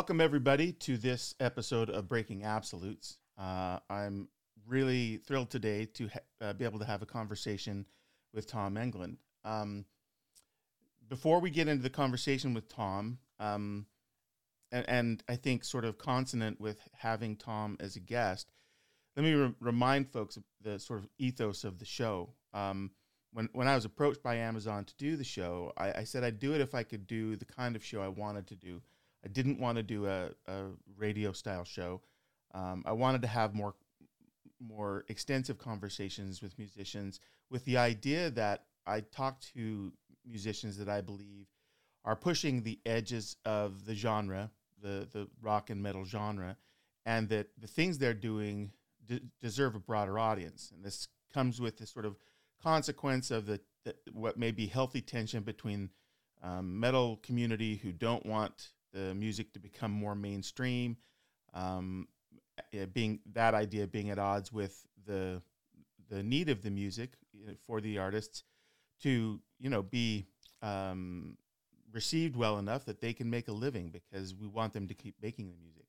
Welcome, everybody, to this episode of Breaking Absolutes. Uh, I'm really thrilled today to ha- uh, be able to have a conversation with Tom Englund. Um, before we get into the conversation with Tom, um, and, and, I think sort of consonant with having Tom as a guest, let me re- remind folks of the sort of ethos of the show. Um, when, when I was approached by Amazon to do the show, I, I said I'd do it if I could do the kind of show I wanted to do I didn't want to do a, a radio style show. Um, I wanted to have more more extensive conversations with musicians with the idea that I talk to musicians that I believe are pushing the edges of the genre, the the rock and metal genre, and that the things they're doing deserve a broader audience. And this comes with this sort of consequence of the, the what may be healthy tension between um, metal community who don't want the music to become more mainstream. Um, being that idea being at odds with the the need of the music for the artists to you know be um, received well enough that they can make a living because we want them to keep making the music.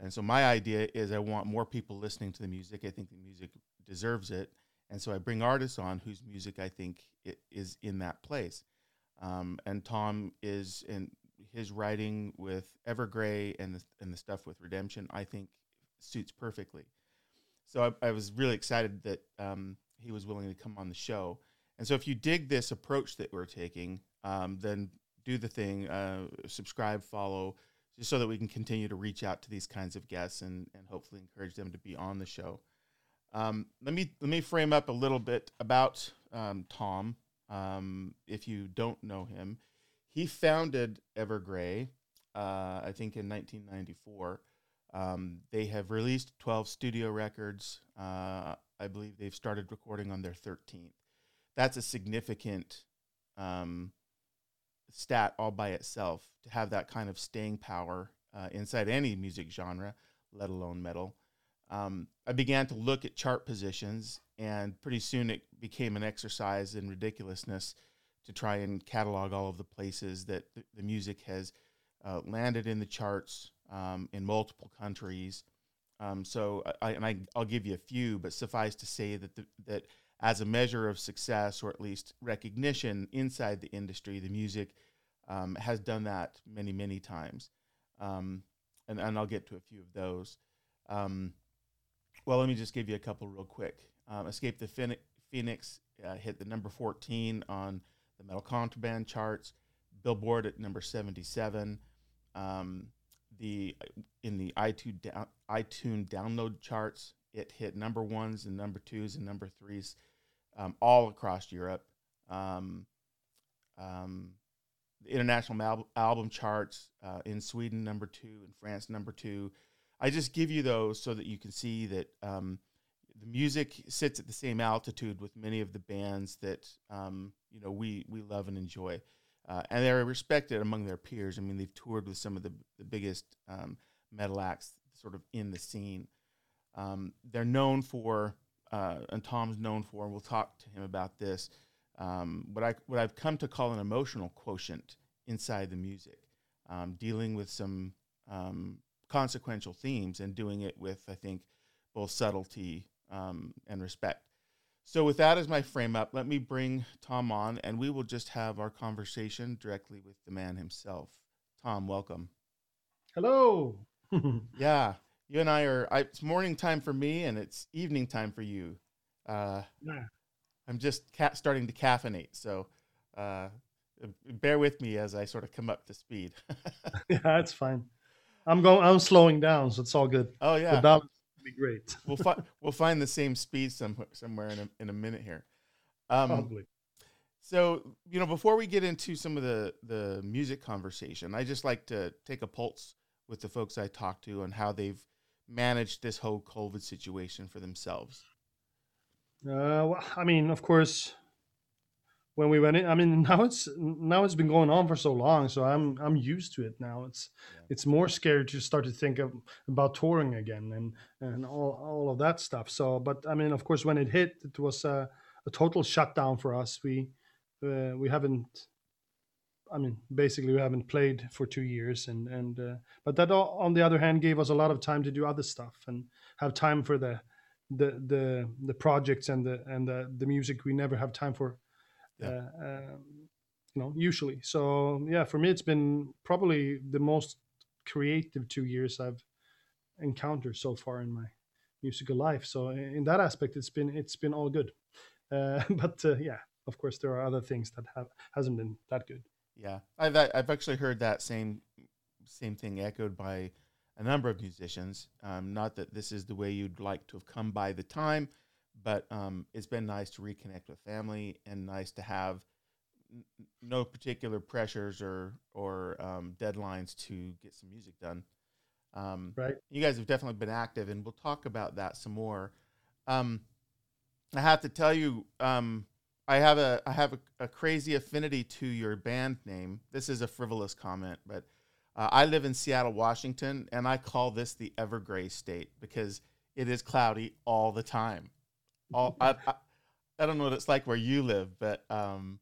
And so my idea is I want more people listening to the music. I think the music deserves it, and so I bring artists on whose music I think is in that place. Um, and Tom is in his writing with Evergrey and the, and the stuff with Redemption, I think suits perfectly. So I, I was really excited that um, he was willing to come on the show. And so if you dig this approach that we're taking, um, then do the thing, uh, subscribe, follow, just so that we can continue to reach out to these kinds of guests and, and hopefully encourage them to be on the show. Um, let me let me frame up a little bit about um, Tom. Um, if you don't know him, he founded Evergrey, uh, I think in 1994. Um, they have released 12 studio records. Uh, I believe they've started recording on their 13th. That's a significant um, stat all by itself to have that kind of staying power uh, inside any music genre, let alone metal. Um, I began to look at chart positions, and pretty soon it became an exercise in ridiculousness to try and catalog all of the places that the, music has uh, landed in the charts um, in multiple countries. Um, so, I, and I, will give you a few, but suffice to say that the, that as a measure of success or at least recognition inside the industry, the music um, has done that many, many times. Um, and, and I'll get to a few of those. Um, well, let me just give you a couple real quick. Um, Escape the Phoenix uh, hit the number 14 on the Metal Contraband charts, Billboard at number 77. Um, the in the iTunes down, iTunes download charts, it hit number ones and number twos and number threes um, all across Europe. Um, um, the international mal- album charts uh, in Sweden number two, in France number two. I just give you those so that you can see that um, the music sits at the same altitude with many of the bands that um, you know we we love and enjoy, uh, and they're respected among their peers. I mean, they've toured with some of the the biggest um, metal acts sort of in the scene. Um, they're known for, uh, and Tom's known for, and we'll talk to him about this. Um, what I what I've come to call an emotional quotient inside the music, um, dealing with some um, consequential themes and doing it with I think both subtlety um, and respect. So, with that as my frame up, let me bring Tom on and we will just have our conversation directly with the man himself. Tom, welcome. Hello. yeah, you and I are, I, it's morning time for me and it's evening time for you. Uh, yeah. I'm just ca- starting to caffeinate. So, uh, bear with me as I sort of come up to speed. yeah, that's fine. I'm going. I'm slowing down, so it's all good. Oh yeah, the balance be great. we'll find we'll find the same speed somewhere somewhere in a in a minute here. Um, Probably. So you know, before we get into some of the the music conversation, I just like to take a pulse with the folks I talk to on how they've managed this whole COVID situation for themselves. Uh, well, I mean, of course, when we went in. I mean, now it's now it's been going on for so long, so I'm I'm used to it now. It's yeah. it's more scary to start to think of about touring again and and all all of that stuff. So, but I mean, of course, when it hit, it was a, a total shutdown for us. We uh, we haven't. I mean, basically, we haven't played for two years, and and uh, but that on the other hand gave us a lot of time to do other stuff and have time for the the the the projects and the and the, the music we never have time for. Yeah. Uh, um, you know, usually. So yeah, for me, it's been probably the most creative two years I've encountered so far in my musical life. So in that aspect, it's been it's been all good. Uh, but uh, yeah, of course, there are other things that have hasn't been that good. Yeah, I've I've actually heard that same same thing echoed by a number of musicians. Um, not that this is the way you'd like to have come by the time, but um, it's been nice to reconnect with family and nice to have n- no particular pressures or or um, deadlines to get some music done. Um, right. You guys have definitely been active, and we'll talk about that some more. Um, I have to tell you, um, I have a I have a, a, crazy affinity to your band name. This is a frivolous comment, but uh, I live in Seattle, Washington, and I call this the Evergrey State because it is cloudy all the time. All I, I, I don't know what it's like where you live, but um,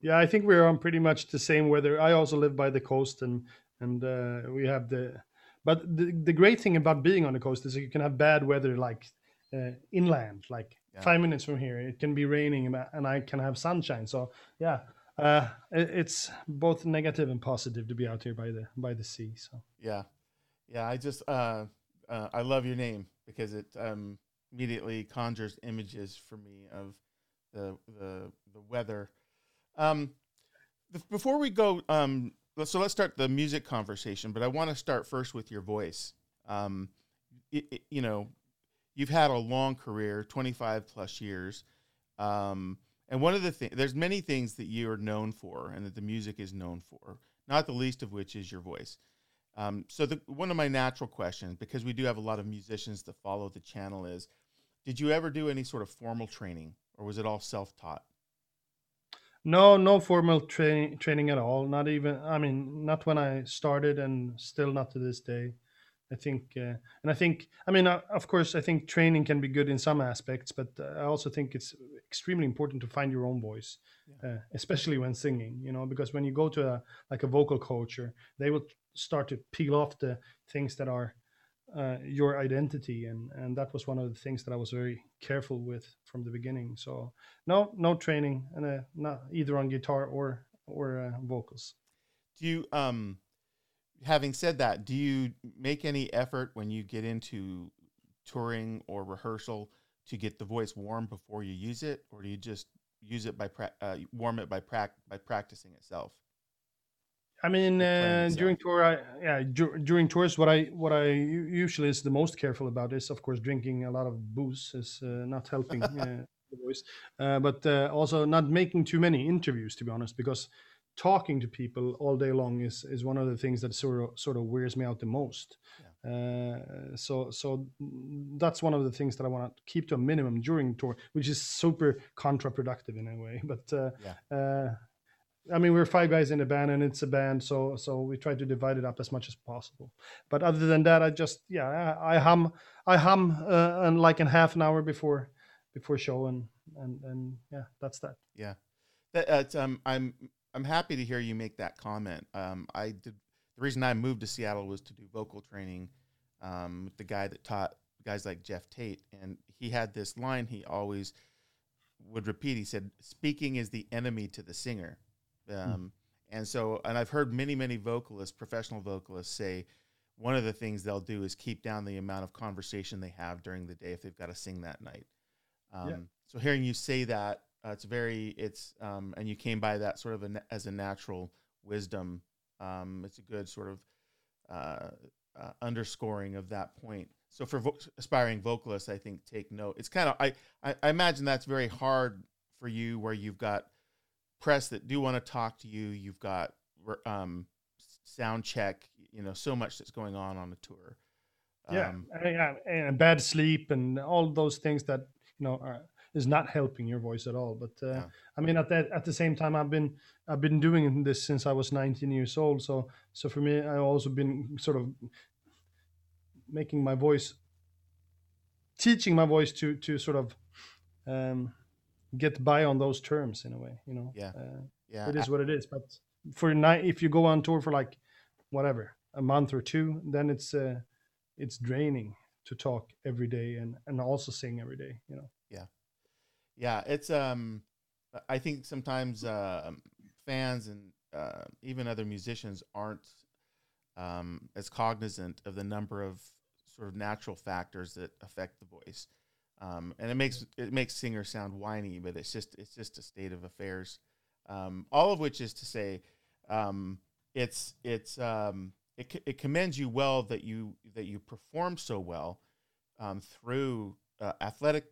yeah, I think we're on pretty much the same weather. I also live by the coast, and and uh, we have the. But the the great thing about being on the coast is you can have bad weather like uh, inland, like yeah. five minutes from here. It can be raining and I can have sunshine. So yeah, uh, it, it's both negative and positive to be out here by the by the sea. So yeah, yeah. I just uh, uh, I love your name because it um, immediately conjures images for me of the the the weather. Um, before we go, um, so let's start the music conversation. But I want to start first with your voice. Um, it, it, you know, you've had a long career, 25 plus years. Um, and one of the things, there's many things that you are known for and that the music is known for, not the least of which is your voice. Um, so, the, one of my natural questions, because we do have a lot of musicians that follow the channel, is did you ever do any sort of formal training or was it all self taught? No, no formal training training at all. Not even, I mean, not when I started and still not to this day. I think, uh, and I think, I mean, uh, of course, I think training can be good in some aspects, but uh, I also think it's extremely important to find your own voice, yeah. Uh, especially when singing. You know, because when you go to a like a vocal coach, they will start to peel off the things that are uh, your identity, and and that was one of the things that I was very careful with from the beginning. So no, no training, and uh, not either on guitar or or vocals. Do you um? having said that, do you make any effort when you get into touring or rehearsal to get the voice warm before you use it, or do you just use it by pra- uh, warm it by pra- by practicing itself? I mean, uh, during tour, I, yeah, dur- during tours, what I what I usually is the most careful about is, of course, drinking a lot of booze is uh, not helping uh, the voice, uh, but uh, also not making too many interviews, to be honest, because talking to people all day long is is one of the things that sort of sort of wears me out the most. Yeah. Uh, so so that's one of the things that I want to keep to a minimum during tour, which is super counterproductive in a way. But uh, yeah. Uh, I mean, we're five guys in a band, and it's a band, so so we try to divide it up as much as possible. But other than that, I just yeah, I, I hum I hum uh, and like in half an hour before before show, and and and yeah, that's that. Yeah, that um, I'm I'm happy to hear you make that comment. Um, I did the reason I moved to Seattle was to do vocal training um, with the guy that taught guys like Geoff Tate, and he had this line he always would repeat. He said, "Speaking is the enemy to the singer,". Um, mm. and so and I've heard many many vocalists, professional vocalists, say one of the things they'll do is keep down the amount of conversation they have during the day if they've got to sing that night. Um, yeah. So hearing you say that uh, it's very it's um, and you came by that sort of a, as a natural wisdom. Um, it's a good sort of uh, uh, underscoring of that point. So for vo- aspiring vocalists, I think take note. It's kind of I, I, I imagine that's very hard for you where you've got press that do want to talk to you. You've got um, sound check. You know, so much that's going on on the tour. Um, yeah, and bad sleep and all those things that you know are is not helping your voice at all. But uh, yeah. I mean, at that at the same time, I've been I've been doing this since I was 19 years old. So so for me, I've also been sort of making my voice, teaching my voice to to sort of um, get by on those terms in a way. You know. Yeah. Uh, yeah. It is what it is, but for night if you go on tour for like whatever a month or two, then it's uh, it's draining to talk every day and and also sing every day. You know. Yeah, yeah. It's um, I think sometimes uh, fans and uh, even other musicians aren't um, as cognizant of the number of sort of natural factors that affect the voice. Um, and it makes it makes singers sound whiny, but it's just it's just a state of affairs. Um, all of which is to say, um, it's it's um, it, it commends you well that you that you perform so well um, through uh, athletic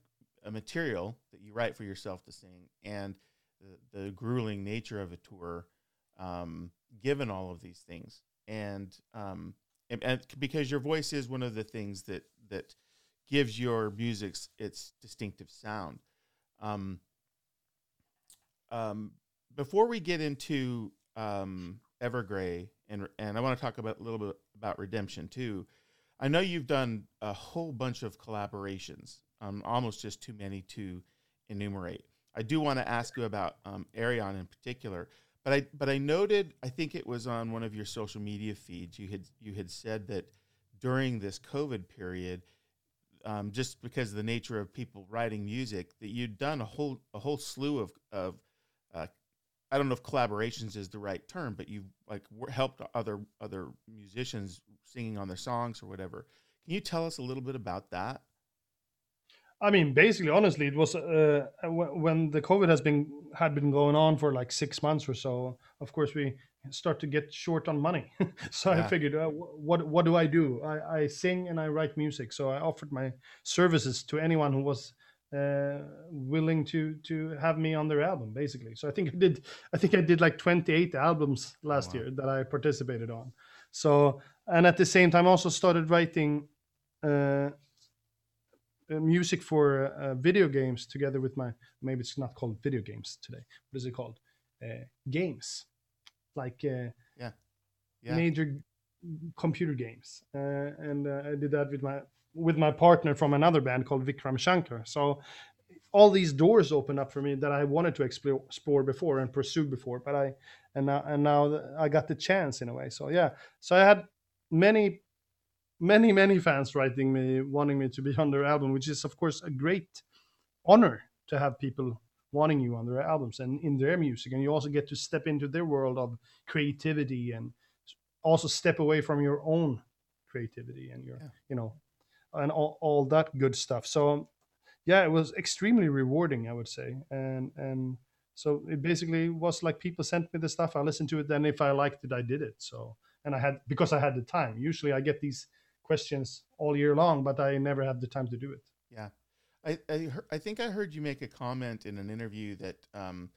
uh, material that you write for yourself to sing and the, the grueling nature of a tour, um, given all of these things, and, and, and because your voice is one of the things that that gives your music its distinctive sound. Um, um, before we get into um, Evergrey, and and I want to talk about a little bit about Redemption too. I know you've done a whole bunch of collaborations, um, almost just too many to enumerate. I do want to ask you about um, Ayreon in particular, but I but I noted I think it was on one of your social media feeds you had you had said that during this COVID period, um, just because of the nature of people writing music, that you'd done a whole a whole slew of of uh, I don't know if collaborations is the right term, but you've like helped other other musicians singing on their songs or whatever. Can you tell us a little bit about that? I mean, basically, honestly, it was uh, when the COVID has been had been going on for like six months or so. Of course, we start to get short on money, so yeah. I figured, uh, what what do I do? I, I sing and I write music, so I offered my services to anyone who was uh, willing to to have me on their album basically. So i think i did i think i did like 28 albums last wow. year that i participated on. So and at the same time also started writing uh, uh music for uh, video games together with my maybe it's not called video games today. What is it called? Uh, games like uh, yeah. yeah major computer games and i did that with my with my partner from another band called Vikram Shankar. So all these doors opened up for me that I wanted to explore, explore before and pursue before, but I and now and now I got the chance in a way. So yeah, so I had many, many, many fans writing me wanting me to be on their album, which is of course a great honor to have people wanting you on their albums and in their music, and you also get to step into their world of creativity and also step away from your own creativity and your yeah. you know and all, all that good stuff. So yeah, it was extremely rewarding, I would say. And and so it basically was like people sent me the stuff, I listened to it, then if I liked it, I did it. So and I had because I had the time. Usually I get these questions all year long, but I never have the time to do it. Yeah. I, I, I think I heard you make a comment in an interview that um,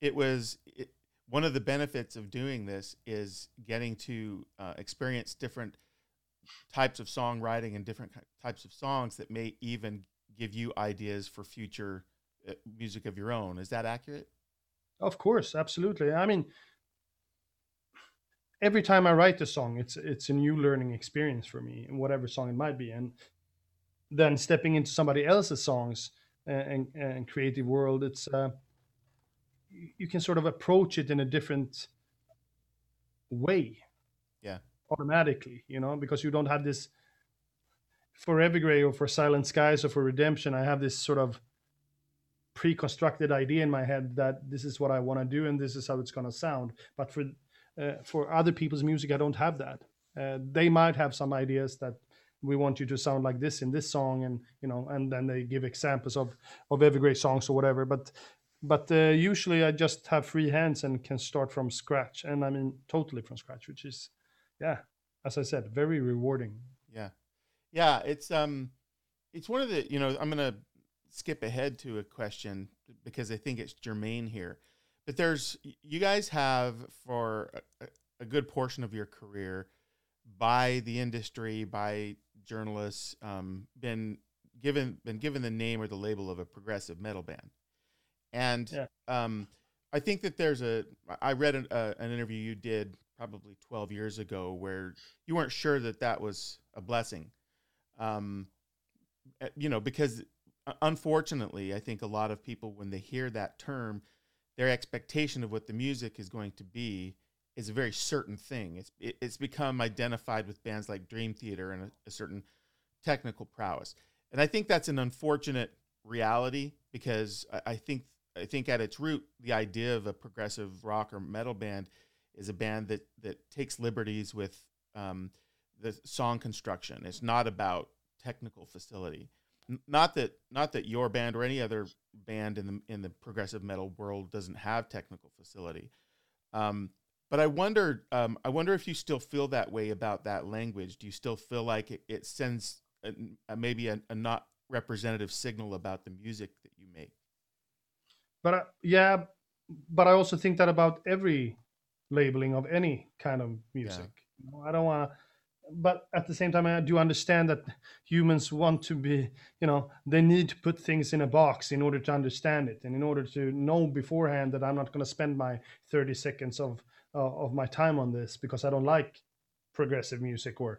it was it, one of the benefits of doing this is getting to uh, experience different types of songwriting and different types of songs that may even give you ideas for future uh, music of your own. Is that accurate? Of course, absolutely. I mean, every time I write a song, it's it's a new learning experience for me, whatever song it might be, and then stepping into somebody else's songs and, and, and creative world, it's uh, you can sort of approach it in a different way. Yeah automatically, you know, because you don't have this for Evergrey or for Silent Skies or for Redemption. I have this sort of pre-constructed idea in my head that this is what I want to do and this is how it's going to sound. But for uh, for other people's music, I don't have that. Uh, they might have some ideas that we want you to sound like this in this song, and you know, and then they give examples of of Evergrey songs or whatever. But but uh, usually I just have free hands and can start from scratch, and I mean totally from scratch, which is yeah, as I said, very rewarding. Yeah, yeah. It's um, it's one of the you know I'm gonna skip ahead to a question because I think it's germane here. But there's you guys have for a, a good portion of your career by the industry, by journalists, um, been given been given the name or the label of a progressive metal band, and yeah. um, I think that there's a. I read an, uh, an interview you did probably 12 years ago where you weren't sure that that was a blessing um, eh, you know because uh, unfortunately i think a lot of people when they hear that term their expectation of what the music is going to be is a very certain thing. It's it, it's become identified with bands like Dream Theater and a, a certain technical prowess, and I think that's an unfortunate reality because I, I think I think at its root the idea of a progressive rock or metal band is a band that that takes liberties with um, the song construction. It's not about technical facility. N- not that not that your band or any other band in the in the progressive metal world doesn't have technical facility. Um, but I wonder um, I wonder if you still feel that way about that language. Do you still feel like it, it sends a, a, maybe a, a not representative signal about the music that you make? But uh, yeah, but I also think that about every labeling of any kind of music. Yeah. You know, I don't want to but at the same time i do understand that humans want to be you know they need to put things in a box in order to understand it and in order to know beforehand that i'm not going to spend my 30 seconds of of my time on this because i don't like progressive music or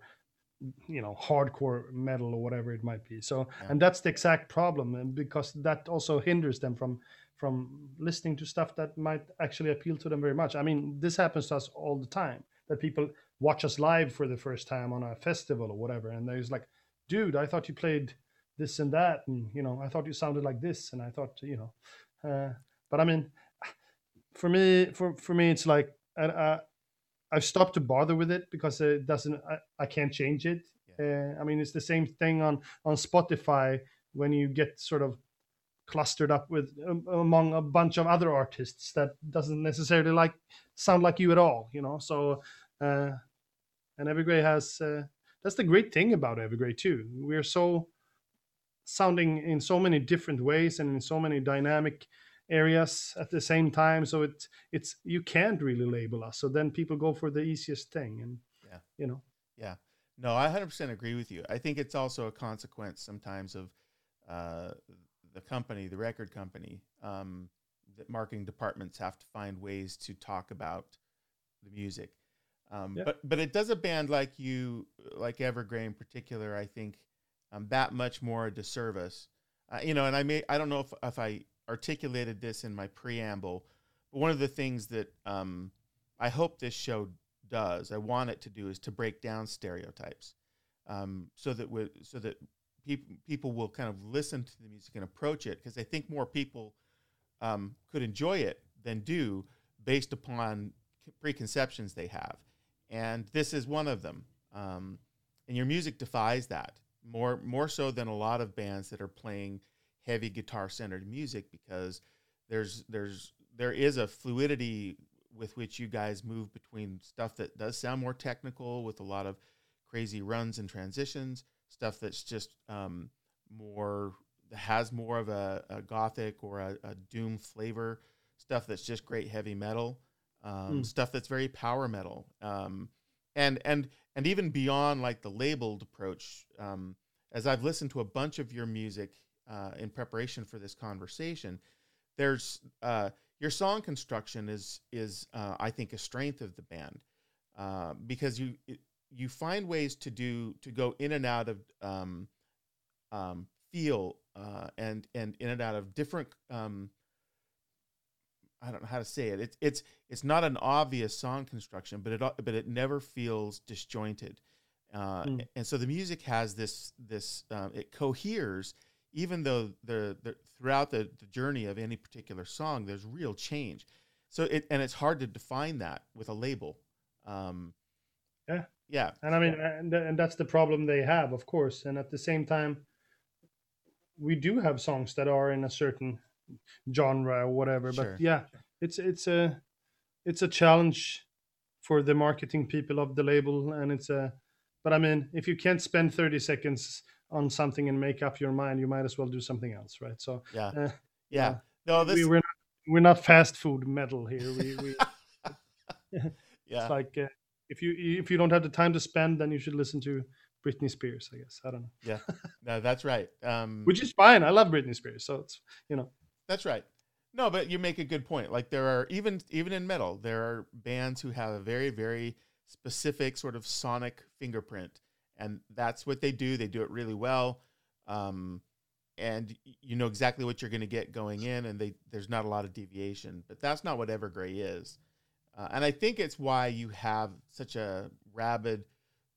you know hardcore metal or whatever it might be so yeah. and that's the exact problem and because that also hinders them from from listening to stuff that might actually appeal to them very much i mean this happens to us all the time that people watch us live for the first time on a festival or whatever and there's like dude i thought you played this and that and you know i thought you sounded like this and i thought you know uh, but i mean for me for for me it's like I, i've stopped to bother with it because it doesn't i, I can't change it yeah. uh, i mean it's the same thing on on spotify when you get sort of clustered up with um, among a bunch of other artists that doesn't necessarily like sound like you at all you know so uh, and Evergrey has uh, that's the great thing about Evergrey too. We're so sounding in so many different ways and in so many dynamic areas at the same time. So it's it's you can't really label us. So then people go for the easiest thing, and yeah, you know, yeah. No, I 100% agree with you. I think it's also a consequence sometimes of uh, the company, the record company, um, that marketing departments have to find ways to talk about the music. Um, yeah. But but it does a band like you, like Evergrey in particular, I think, um, that much more a disservice. Uh, you know, and I may I don't know if if I articulated this in my preamble, but one of the things that um, I hope this show does, I want it to do, is to break down stereotypes, um, so that we, so that people people will kind of listen to the music and approach it because I think more people um, could enjoy it than do based upon preconceptions they have and this is one of them. Um, and your music defies that more more so than a lot of bands that are playing heavy guitar centered music because there's there's there is a fluidity with which you guys move between stuff that does sound more technical with a lot of crazy runs and transitions, stuff that's just um, more has more of a, a gothic or a, a, doom flavor, stuff that's just great heavy metal, um, mm. stuff that's very power metal, um, and and and even beyond like the labeled approach. Um, as I've listened to a bunch of your music uh, in preparation for this conversation, there's uh, your song construction is is uh, I think a strength of the band uh, because you you find ways to do to go in and out of um, um, feel uh, and and in and out of different um, I don't know how to say it. It's it's it's not an obvious song construction, but it but it never feels disjointed, uh, mm. and so the music has this this um, it coheres, even though the, the throughout the, the journey of any particular song, there's real change. So it and it's hard to define that with a label. Um, yeah, yeah, and I mean, and, and that's the problem they have, of course. And at the same time, we do have songs that are in a certain genre or whatever. Sure. But yeah, it's it's a it's a challenge for the marketing people of the label, and it's a. But I mean, if you can't spend thirty seconds on something and make up your mind, you might as well do something else, right? So yeah, uh, yeah. No, this... we, we're not, we're not fast food metal here. We, we yeah. It's like uh, if you if you don't have the time to spend, then you should listen to Britney Spears. I guess I don't know. yeah, no, that's right. Um, Which is fine. I love Britney Spears, so it's you know. That's right. No, but you make a good point. Like there are even even in metal, there are bands who have a very very specific sort of sonic fingerprint, and that's what they do. They do it really well, um, and you know exactly what you're going to get going in, and they there's not a lot of deviation. But that's not what Evergrey is. uh, and I think it's why you have such a rabid,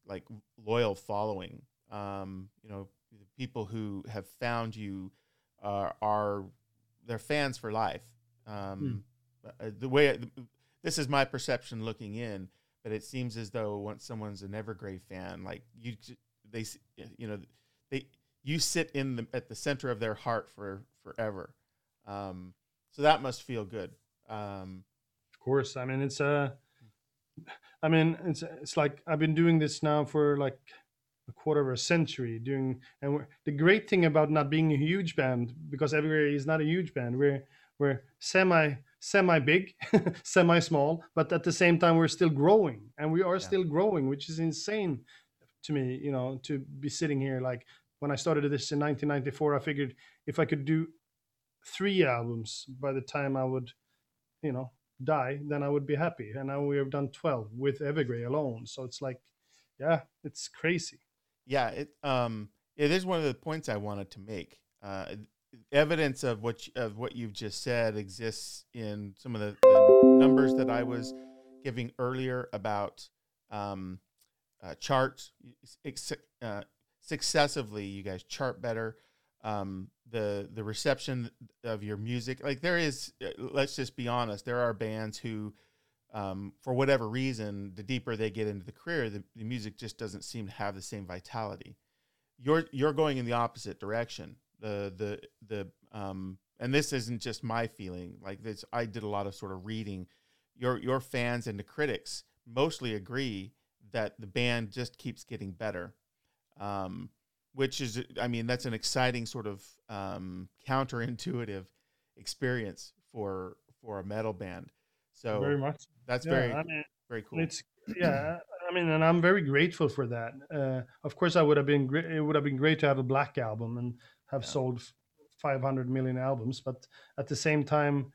like loyal following. Um, you know, people who have found you are, are they're fans for life. Um, mm. The way this is my perception looking in, but it seems as though once someone's an Evergrey fan, like you, they, you know, they you sit in the at the center of their heart for forever. Um, so that must feel good. Um, of course, I mean it's a, uh, mean it's it's like I've been doing this now for like a quarter of a century doing and the great thing about not being a huge band because Evergrey is not a huge band we're we're semi semi big semi small but at the same time we're still growing and we are yeah. still growing which is insane to me you know to be sitting here like when I started this in 1994 I figured if I could do three albums by the time I would you know die then I would be happy and now we have done 12 with Evergrey alone so it's like yeah it's crazy yeah, it um it is one of the points I wanted to make. Uh, evidence of what you, of what you've just said exists in some of the, the numbers that I was giving earlier about um, uh, charts. Uh, successively, you guys chart better. Um, the the reception of your music, like there is. Uh, let's just be honest. There are bands who um, for whatever reason, the deeper they get into the career, the, the, music just doesn't seem to have the same vitality. You're you're going in the opposite direction. The the the um, and this isn't just my feeling. Like this, I did a lot of sort of reading. Your your fans and the critics mostly agree that the band just keeps getting better, um, which is I mean that's an exciting sort of um, counterintuitive experience for for a metal band. So very much. That's yeah, very I mean, very cool. It's yeah. I mean, and I'm very grateful for that. Uh, of course, I would have been great. It would have been great to have a black album and have yeah. sold 500 million albums, but at the same time,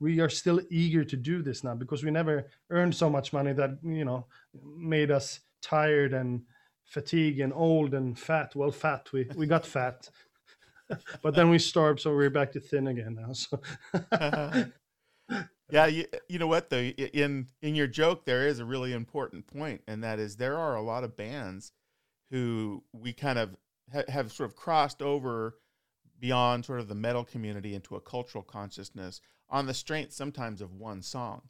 we are still eager to do this now because we never earned so much money that you know made us tired and fatigued and old and fat. Well, fat. We we got fat, but then we starved, so we're back to thin again now. So. yeah, you, you know what though in in your joke there is a really important point and that is there are a lot of bands who we kind of ha- have sort of crossed over beyond sort of the metal community into a cultural consciousness on the strength sometimes of one song.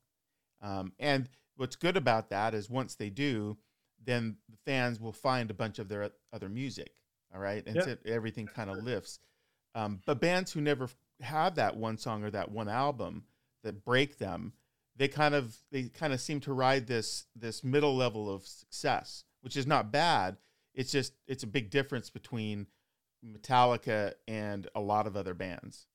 Um, and what's good about that is once they do, then the fans will find a bunch of their other music. All right. And so everything kind of lifts. Um, but bands who never have that one song or that one album, that break them, they kind of they kind of seem to ride this this middle level of success, which is not bad. It's just it's a big difference between Metallica and a lot of other bands.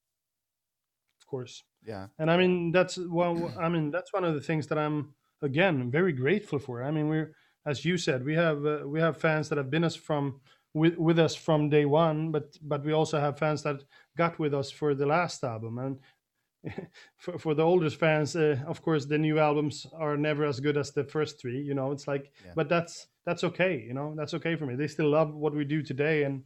Of course. Yeah. And I mean that's well I mean that's one of the things that I'm again very grateful for. I mean we're as you said we have uh, we have fans that have been us from with with us from day one but but we also have fans that got with us for the last album and for, for the oldest fans, uh, of course, the new albums are never as good as the first three. You know, it's like, yeah. but that's that's okay. You know, that's okay for me. They still love what we do today, and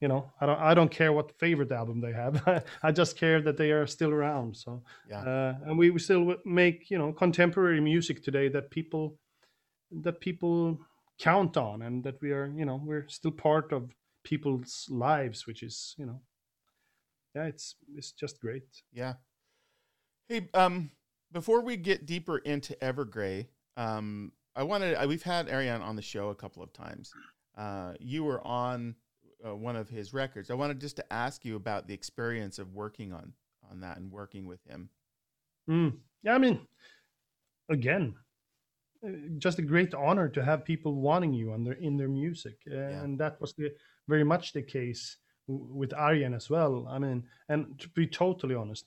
you know, I don't I don't care what favorite album they have. I just care that they are still around. So, yeah, uh, and we, we still make you know contemporary music today that people that people count on, and that we are you know we're still part of people's lives, which is you know yeah, it's it's just great. Yeah, Hey, um, before we get deeper into Evergrey, um, I wanted we've had Arjen on the show a couple of times. Uh, you were on uh, one of his records. I wanted just to ask you about the experience of working on on that and working with him. Mm. Yeah, I mean, again, uh, just a great honor to have people wanting you on their in their music, and yeah. that was the, very much the case with Arjen as well. I mean, and to be totally honest,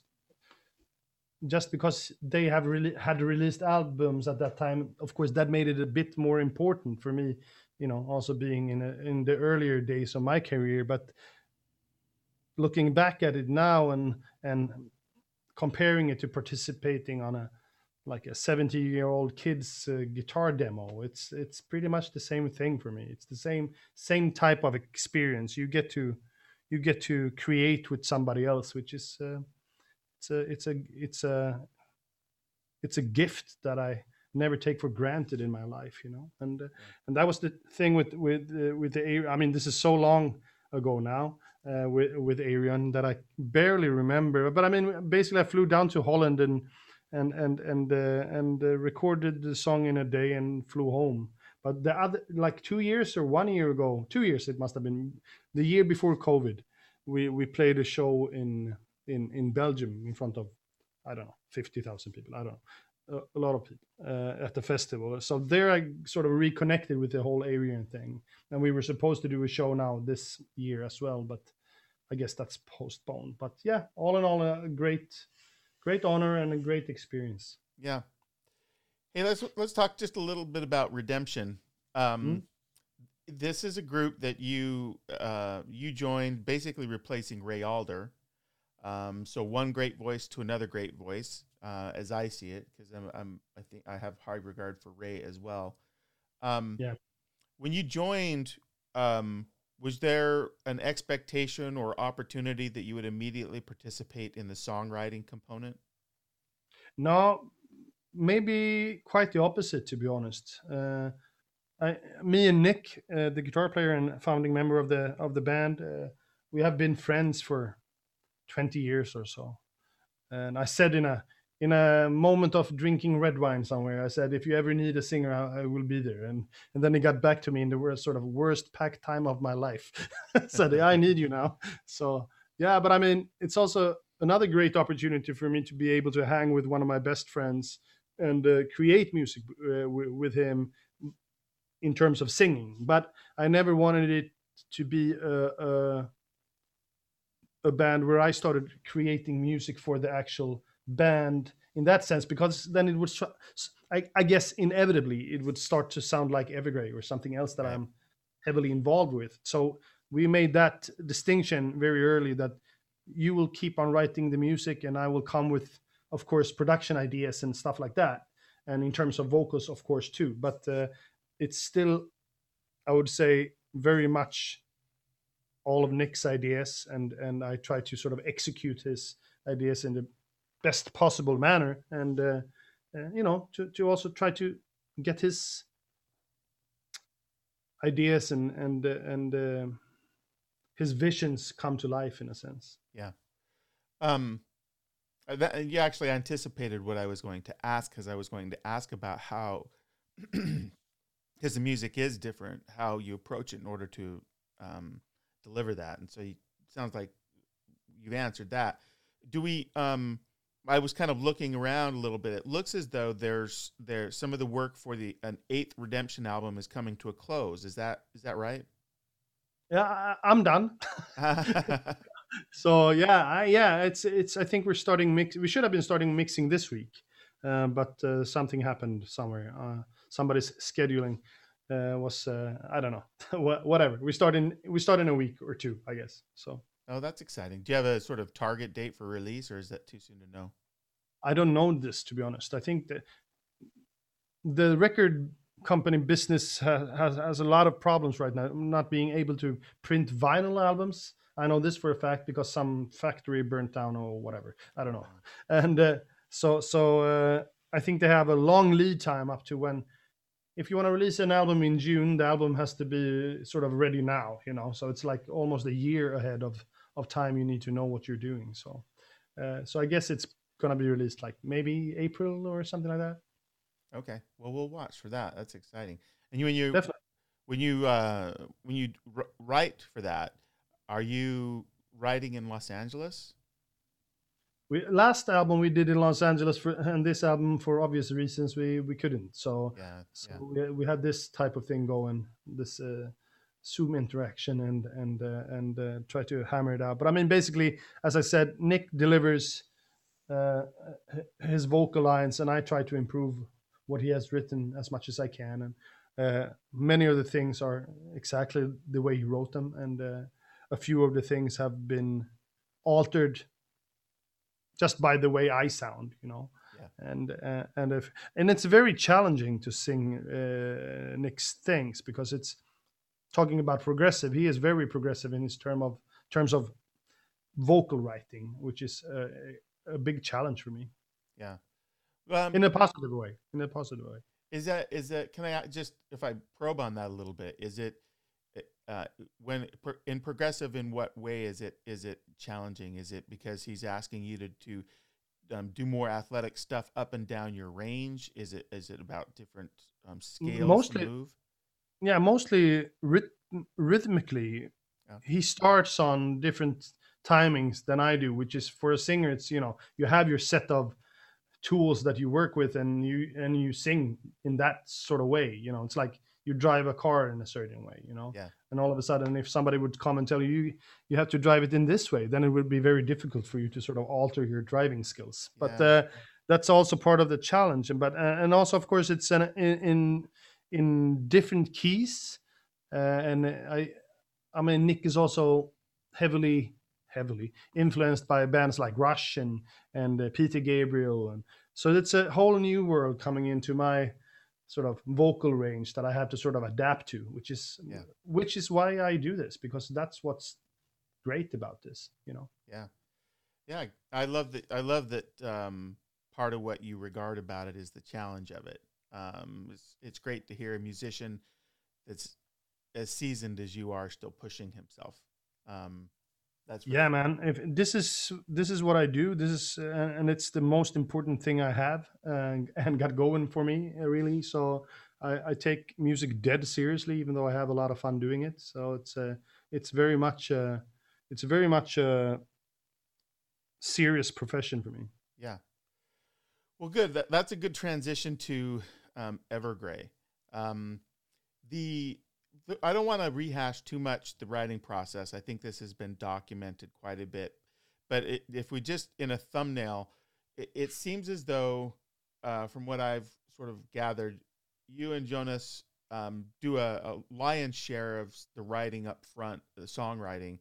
just because they have really had released albums at that time of course that made it a bit more important for me you know also being in a, in the earlier days of my career. But looking back at it now and and comparing it to participating on a like a 70 year old kid's uh, guitar demo it's it's pretty much the same thing for me. It's the same same type of experience. You get to you get to create with somebody else which is uh, it's a it's a it's a it's a gift that I never take for granted in my life, you know. And uh, and that was the thing with with uh, with the I mean, this is so long ago now uh, with with Ayreon that I barely remember. But I mean, basically, I flew down to Holland and and and and uh, and uh, recorded the song in a day and flew home. But the other, like two years or one year ago, two years it must have been, the year before COVID, we we played a show in in in Belgium in front of I don't know fifty thousand people. I don't know a, a lot of people uh, at the festival. So there I sort of reconnected with the whole Ayreon thing, and we were supposed to do a show now this year as well, but I guess that's postponed. But yeah, all in all, a great great honor and a great experience. Yeah. Hey, let's let's talk just a little bit about Redemption. Um, mm-hmm this is a group that you uh, you joined, basically replacing Ray Alder. Um, so one great voice to another great voice, uh, as I see it, because I'm, I'm, I think I have high regard for Ray as well. Um, yeah. When you joined, um, was there an expectation or opportunity that you would immediately participate in the songwriting component? No, maybe quite the opposite, to be honest. Uh, I, me and Nick, uh, the guitar player and founding member of the of the band, uh, we have been friends for 20 years or so. And I said in a in a moment of drinking red wine somewhere, I said, if you ever need a singer, I, I will be there. And and then he got back to me in the worst sort of worst pack time of my life. said, I need you now. So yeah, but I mean, it's also another great opportunity for me to be able to hang with one of my best friends and uh, create music uh, w- with him in terms of singing, but I never wanted it to be a, a, a band where I started creating music for the actual band in that sense, because then it would, I, I guess, inevitably it would start to sound like Evergrey or something else that right. I'm heavily involved with. So we made that distinction very early that you will keep on writing the music and I will come with, of course, production ideas and stuff like that. And in terms of vocals, of course, too. But uh, it's still, I would say, very much all of Nick's ideas, and and I try to sort of execute his ideas in the best possible manner, and uh, uh, you know, to to also try to get his ideas and and uh, and uh, his visions come to life in a sense. Yeah. Um. Uh, that, you actually anticipated what I was going to ask because I was going to ask about how because the music is different how you approach it in order to um, deliver that. And so you, sounds like you've answered that. Do we um, i was kind of looking around a little bit. It looks as though there's there some of the work for the an eighth redemption album is coming to a close. Is that is that right? Yeah i'm done. So yeah I, yeah it's it's i think we're starting mix we should have been starting mixing this week uh, but uh, something happened somewhere uh, somebody's scheduling uh, was uh, I don't know whatever. We start in we start in a week or two, I guess. So. Oh, that's exciting. Do you have a sort of target date for release, or is that too soon to know? I don't know this to be honest. I think that the record company business has, has, has a lot of problems right now, not being able to print vinyl albums. I know this for a fact because some factory burnt down or whatever. I don't know, and uh, so so uh, I think they have a long lead time up to when if you want to release an album in June, the album has to be sort of ready now, you know. So it's like almost a year ahead of of time you need to know what you're doing. So, uh, so I guess it's gonna be released like maybe April or something like that. Okay, well we'll watch for that. That's exciting. And you when you Definitely. when you uh, when you r- write for that, are you writing in Los Angeles? We last album we did in Los Angeles for, and this album for obvious reasons we we couldn't. So, yeah, so yeah. We, we had this type of thing going, this uh, Zoom interaction and and uh, and uh, try to hammer it out. But I mean, basically, as I said, Nick delivers uh, his vocal lines, and I try to improve what he has written as much as I can. And uh, many of the things are exactly the way he wrote them, and uh, a few of the things have been altered just by the way I sound, you know. Yeah. And uh, and if and it's very challenging to sing uh, Nick's things because it's talking about progressive. He is very progressive in his term of terms of vocal writing, which is a, a big challenge for me. Yeah. Um, in a positive way. In a positive way. Is that is that? Can I just if I probe on that a little bit? Is it uh, when in progressive? In what way is it is it challenging? Is it because he's asking you to to um, do more athletic stuff up and down your range? Is it is it about different um, scales mostly, move? Yeah, mostly ryth- rhythmically. Yeah. He starts on different timings than I do, which is for a singer. It's you know you have your set of tools that you work with, and you and you sing in that sort of way. You know, it's like you drive a car in a certain way. You know, yeah. And all of a sudden, if somebody would come and tell you you have to drive it in this way, then it would be very difficult for you to sort of alter your driving skills. But yeah. uh, that's also part of the challenge. And but uh, and also, of course, it's an, in, in in different keys. Uh, and I, I mean, Nick is also heavily heavily influenced by bands like Rush and and uh, Peter Gabriel, and so it's a whole new world coming into my sort of vocal range that I have to sort of adapt to, which is yeah. which is why I do this because that's what's great about this, you know. Yeah, yeah, I love that. I love that. Um, part of what you regard about it is the challenge of it. Um, it's, it's great to hear a musician that's as seasoned as you are still pushing himself. Um, that's yeah, man. If this is this is what I do, this is uh, and it's the most important thing I have uh, and got going for me uh, really. So I, I, take music dead seriously, even though I have a lot of fun doing it. So it's uh, it's very much uh, it's very much a serious profession for me. Yeah. Well, good. That, that's a good transition to um, Evergrey. Um, the I don't want to rehash too much the writing process. I think this has been documented quite a bit. But it, if we just in a thumbnail, it, it seems as though, uh, from what I've sort of gathered, you and Jonas um, do a, a lion's share of the writing up front, the songwriting,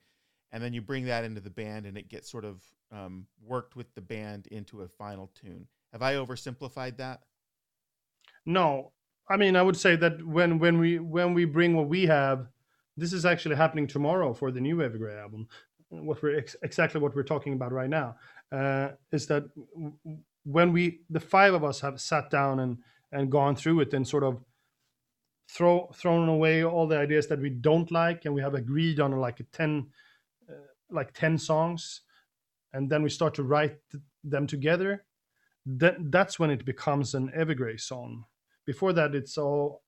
and then you bring that into the band, and it gets sort of um, worked with the band into a final tune. Have I oversimplified that? No, I mean, I would say that when when we when we bring what we have, this is actually happening tomorrow for the new Evergrey album. What we're ex- exactly what we're talking about right now uh, is that when we the five of us have sat down and and gone through it and sort of throw thrown away all the ideas that we don't like and we have agreed on like a 10 uh, like 10 songs and then we start to write them together that that's when it becomes an evergrey song before that it's all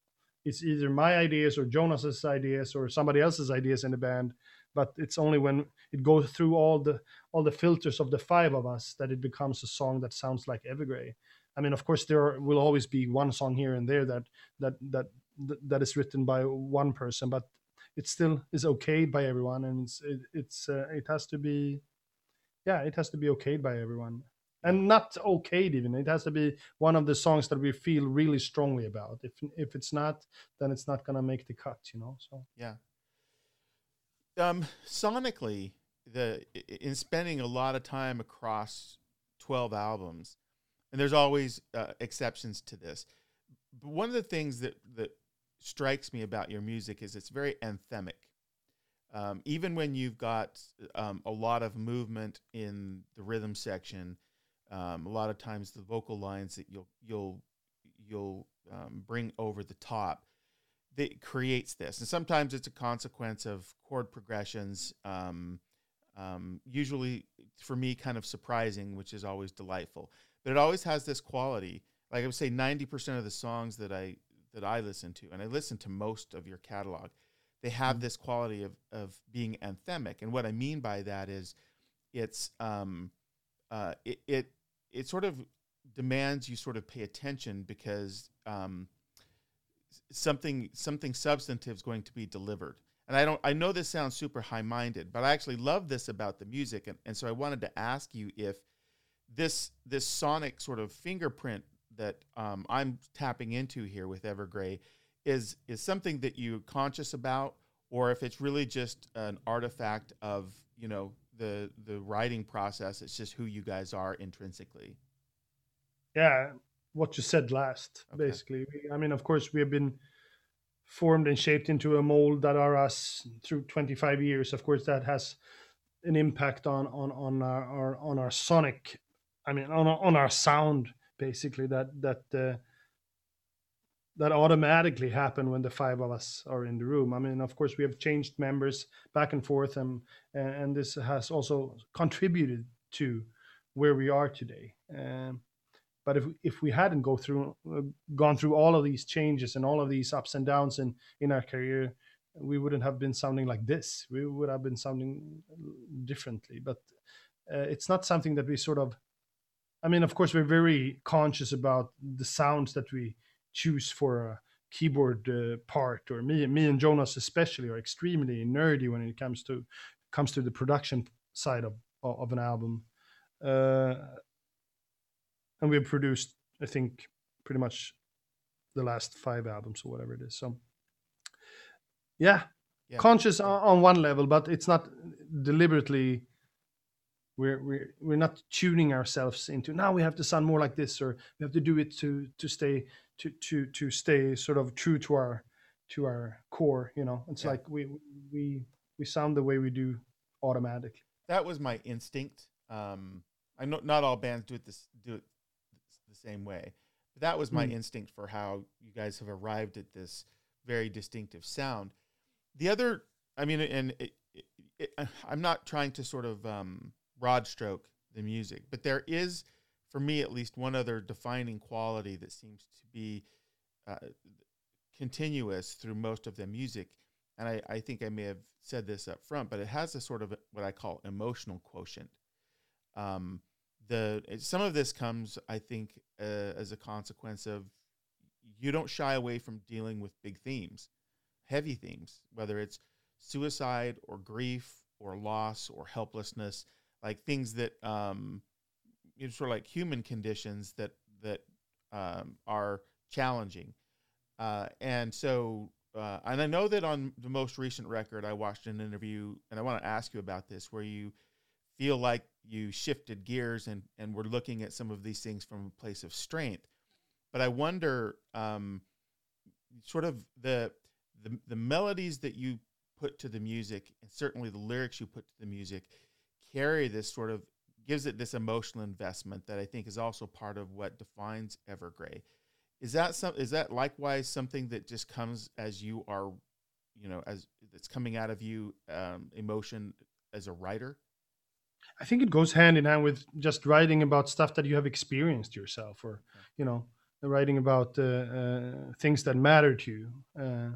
it's either my ideas or jonas's ideas or somebody else's ideas in the band but it's only when it goes through all the all the filters of the five of us that it becomes a song that sounds like evergrey. I mean of course there will always be one song here and there that that that that is written by one person but it still is okayed by everyone and it's it, it's uh, it has to be yeah it has to be okayed by everyone and not okay even. It has to be one of the songs that we feel really strongly about. If if it's not then it's not to make the cut you know so. Yeah. Um sonically the in spending a lot of time across 12 albums and there's always uh, exceptions to this but one of the things that that strikes me about your music is it's very anthemic. Um, even when you've got um, a lot of movement in the rhythm section um, a lot of times the vocal lines that you'll you'll you'll um, bring over the top that creates this. And sometimes it's a consequence of chord progressions um, um, usually for me kind of surprising which is always delightful. But it always has this quality. Like i would say 90% of the songs that i that i listen to and i listen to most of your catalog they have mm-hmm. this quality of of being anthemic. And what i mean by that is it's um uh, it, it it sort of demands you sort of pay attention because um, something something substantive is going to be delivered. And I don't I know this sounds super high minded, but I actually love this about the music, and, and so I wanted to ask you if this this sonic sort of fingerprint that um, I'm tapping into here with Evergrey is is something that you're conscious about, or if it's really just an artifact of you know the the writing process. It's just who you guys are intrinsically. Yeah, what you said last, okay. basically. I mean, of course, we have been formed and shaped into a mold that are us through 25 years. Of course, that has an impact on on on our, our on our sonic. I mean, on on our sound basically that that uh, that automatically happen when the five of us are in the room. I mean, of course, we have changed members back and forth, and and this has also contributed to where we are today. Um, but if if we hadn't go through uh, gone through all of these changes and all of these ups and downs in in our career, we wouldn't have been sounding like this. We would have been sounding differently. But uh, it's not something that we sort of. I mean, of course, we're very conscious about the sounds that we choose for a keyboard uh, part. Or me, me and Jonas especially are extremely nerdy when it comes to comes to the production side of of an album. Uh, and we've produced, I think, pretty much the last five albums or whatever it is. So, yeah, yeah. conscious on one level, but it's not deliberately. We're we're we're not tuning ourselves into now. We have to sound more like this, or we have to do it to to stay to to to stay sort of true to our to our core. You know, it's yeah. like we we we sound the way we do automatically. That was my instinct. Um, I know not all bands do it this do it the same way. But that was my mm. instinct for how you guys have arrived at this very distinctive sound. The other, I mean, and it, it, it, I'm not trying to sort of um, broad stroke the music, but there is, for me at least, one other defining quality that seems to be uh, continuous through most of the music. And I, I think I may have said this up front, but it has a sort of what I call emotional quotient. Um, the some of this comes, I think, uh, as a consequence of you don't shy away from dealing with big themes, heavy themes, whether it's suicide or grief or loss or helplessness, like things that um, you know, sort of like human conditions that that um, are challenging. Uh, and so, uh, and I know that on the most recent record, I watched an interview, and I want to ask you about this, where you feel like you shifted gears and and we're looking at some of these things from a place of strength. But I wonder, um, sort of the, the the melodies that you put to the music, and certainly the lyrics you put to the music, carry this sort of gives it this emotional investment that I think is also part of what defines Evergrey. Is that some? Is that likewise something that just comes as you are, you know, as it's coming out of you, um, emotion as a writer? I think it goes hand in hand with just writing about stuff that you have experienced yourself, or you know, writing about uh, uh, things that matter to you. Uh,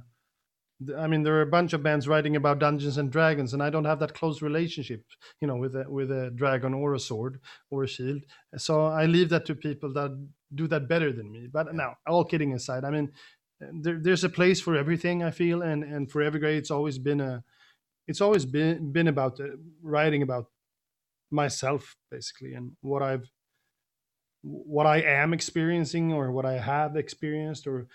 I mean, there are a bunch of bands writing about Dungeons and Dragons, and I don't have that close relationship, you know, with a, with a dragon or a sword or a shield. So I leave that to people that do that better than me. But now, all kidding aside, I mean, there, there's a place for everything. I feel, and and for Evergrey, it's always been a, it's always been been about uh, writing about myself basically and what I've what I am experiencing or what I have experienced or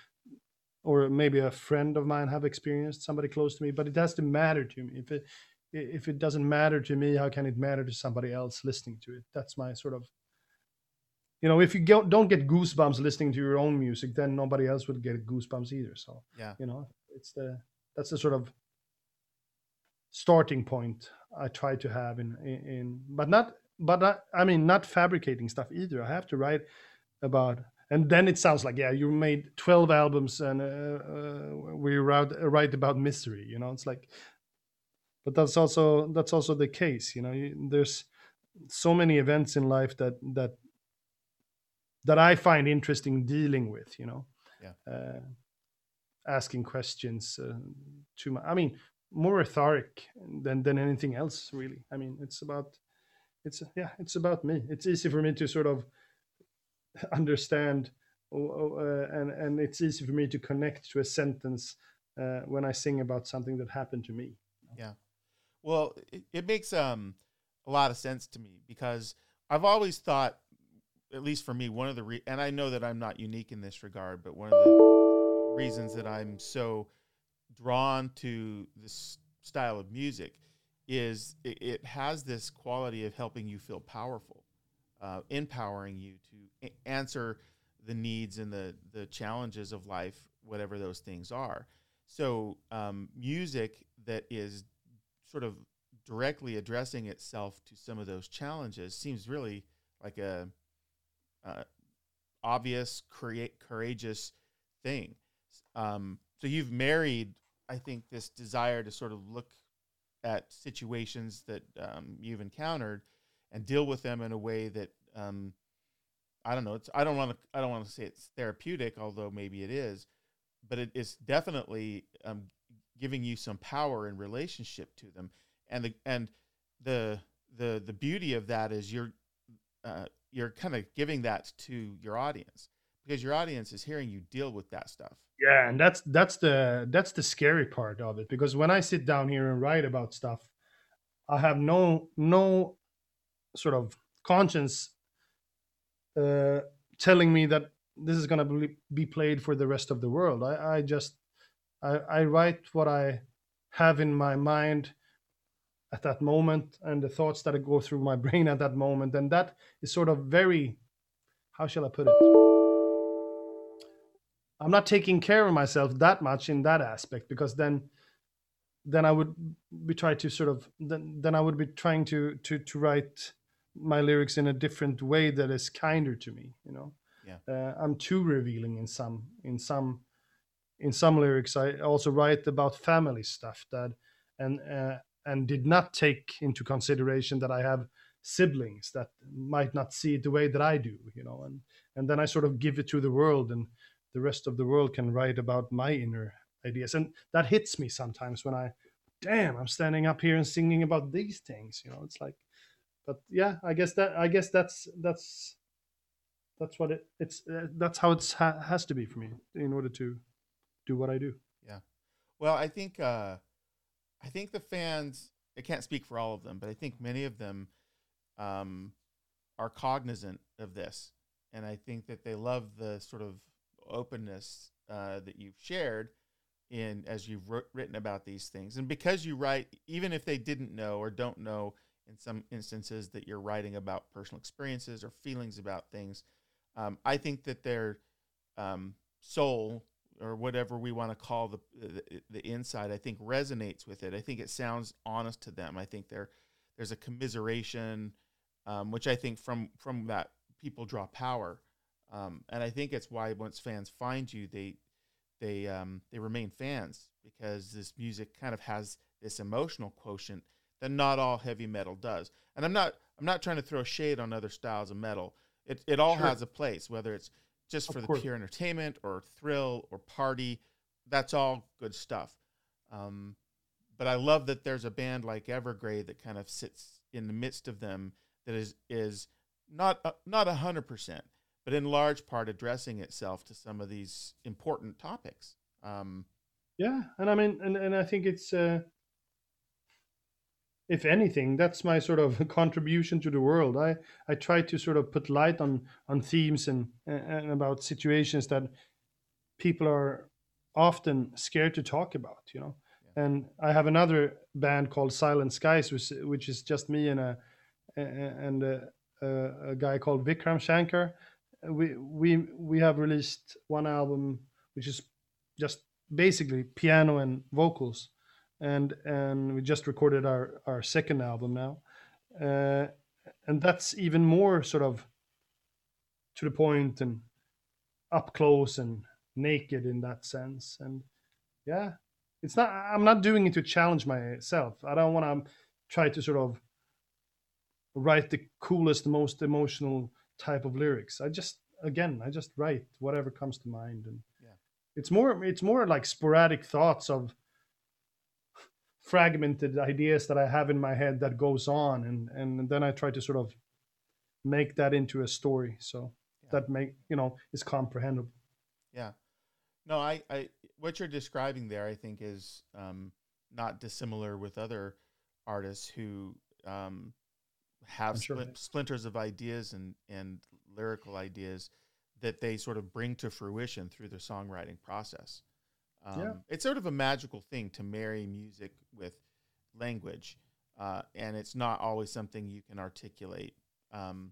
or maybe a friend of mine have experienced somebody close to me but it has to matter to me. If it if it doesn't matter to me how can it matter to somebody else listening to it? That's my sort of you know if you don't get goosebumps listening to your own music then nobody else would get goosebumps either. So yeah. you know it's the that's the sort of starting point I try to have in in, in but not but I, I mean not fabricating stuff either. I have to write about and then it sounds like yeah you made 12 albums and uh, uh, we write, write about misery you know? It's like but that's also that's also the case you know? There's so many events in life that that that i find interesting dealing with you know? Yeah. Uh, asking questions uh, to my i mean more rhetoric than than anything else really. I mean it's about it's yeah it's about me. It's easy for me to sort of understand uh, and and it's easy for me to connect to a sentence uh, when i sing about something that happened to me. Yeah. Well it, it makes um a lot of sense to me because i've always thought at least for me one of the re- and i know that i'm not unique in this regard but one of the reasons that i'm so drawn to this style of music is it, it has this quality of helping you feel powerful, uh, empowering you to answer the needs and the the challenges of life, whatever those things are. So, um, music that is sort of directly addressing itself to some of those challenges seems really like a uh, obvious, create courageous thing. Um, so you've married, I think, this desire to sort of look at situations that um, you've encountered and deal with them in a way that um, I don't know. It's I don't want to I don't want to say it's therapeutic, although maybe it is, but it is definitely um, giving you some power in relationship to them, and the and the the the beauty of that is you're uh, you're kind of giving that to your audience because your audience is hearing you deal with that stuff. Yeah, and that's that's the that's the scary part of it because when I sit down here and write about stuff, I have no no sort of conscience uh, telling me that this is going to be played for the rest of the world. I, I just I, I write what I have in my mind at that moment and the thoughts that go through my brain at that moment, and that is sort of very how shall I put it? I'm not taking care of myself that much in that aspect because then then I would be trying to sort of then then I would be trying to to to write my lyrics in a different way that is kinder to me you know? Yeah. Uh, I'm too revealing in some in some in some lyrics. I also write about family stuff that and uh, and did not take into consideration that I have siblings that might not see it the way that I do you know? And and then I sort of give it to the world and the rest of the world can write about my inner ideas. And that hits me sometimes when i damn i'm standing up here and singing about these things you know? It's like but yeah i guess that i guess that's that's that's what it it's uh, that's how it ha- has to be for me in order to do what i do. Yeah. Well i think uh i think the fans i can't speak for all of them but i think many of them um are cognizant of this. And i think that they love the sort of openness uh, that you've shared in as you've written about these things. And because you write even if they didn't know or don't know in some instances that you're writing about personal experiences or feelings about things. Um, i think that their um, soul or whatever we want to call the, the, the inside i think resonates with it. I think it sounds honest to them. I think there there's a commiseration um, which i think from from that people draw power. Um, and I think it's why once fans find you, they they um, they remain fans because this music kind of has this emotional quotient that not all heavy metal does. And I'm not I'm not trying to throw shade on other styles of metal. It it all sure. has a place, whether it's just of for course. the pure entertainment or thrill or party. That's all good stuff. Um, but I love that there's a band like Evergrey that kind of sits in the midst of them that is is not uh, not a hundred percent, but in large part addressing itself to some of these important topics. Um, yeah, and I mean, and, and I think it's, uh, if anything, that's my sort of contribution to the world. I I try to sort of put light on on themes and and about situations that people are often scared to talk about. You know. Yeah. And I have another band called Silent Skies, which, which is just me and a and a, a, a guy called Vikram Shankar, we we we have released one album which is just basically piano and vocals and and we just recorded our our second album now uh, and that's even more sort of to the point and up close and naked in that sense and yeah it's not i'm not doing it to challenge myself i don't want to try to sort of write the coolest most emotional type of lyrics. I just again, I just write whatever comes to mind, and yeah. it's more it's more like sporadic thoughts of fragmented ideas that I have in my head that goes on, and and then I try to sort of make that into a story, so yeah. that make you know is comprehensible. Yeah, no, I I what you're describing there, I think, is um, not dissimilar with other artists who um, have sure. splint, splinters of ideas and and lyrical ideas that they sort of bring to fruition through the songwriting process. Um, yeah. It's sort of a magical thing to marry music with language, uh, and it's not always something you can articulate. Um,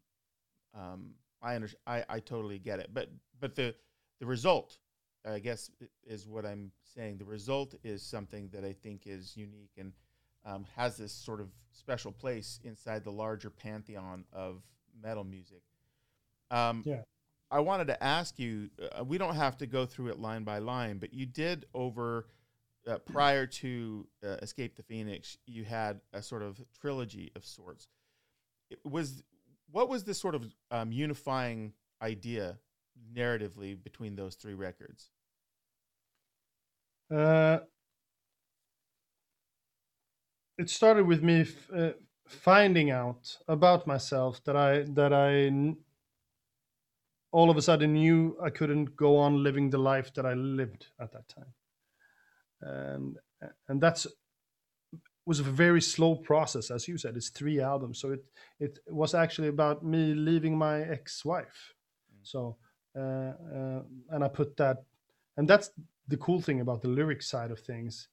um, I, under, I I totally get it, but but the the result, I guess, is what I'm saying. The result is something that I think is unique and um, has this sort of special place inside the larger pantheon of metal music. Um, yeah. I wanted to ask you. Uh, we don't have to go through it line by line, but you did over uh, prior to uh, Escape the Phoenix. You had a sort of trilogy of sorts. It was what was the sort of um, unifying idea narratively between those three records? Uh, it started with me f- uh, finding out about myself that I that I all of a sudden knew I couldn't go on living the life that I lived at that time, and and that's was a very slow process, as you said. It's three albums, so it it was actually about me leaving my ex-wife. Mm. So uh, uh, and I put that, and that's the cool thing about the lyric side of things.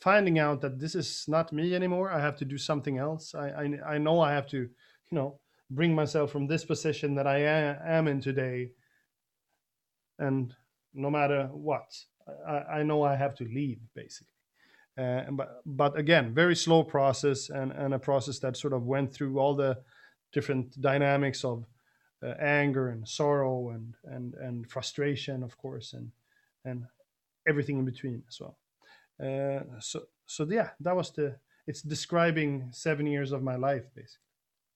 Finding out that this is not me anymore, I have to do something else. I I, I know I have to, you know, bring myself from this position that I am in today, and no matter what, I, I know I have to leave basically. Uh, but but again, very slow process and and a process that sort of went through all the different dynamics of uh, anger and sorrow and and and frustration, of course, and and everything in between as well. Uh, so so yeah, that was the. It's describing seven years of my life, basically.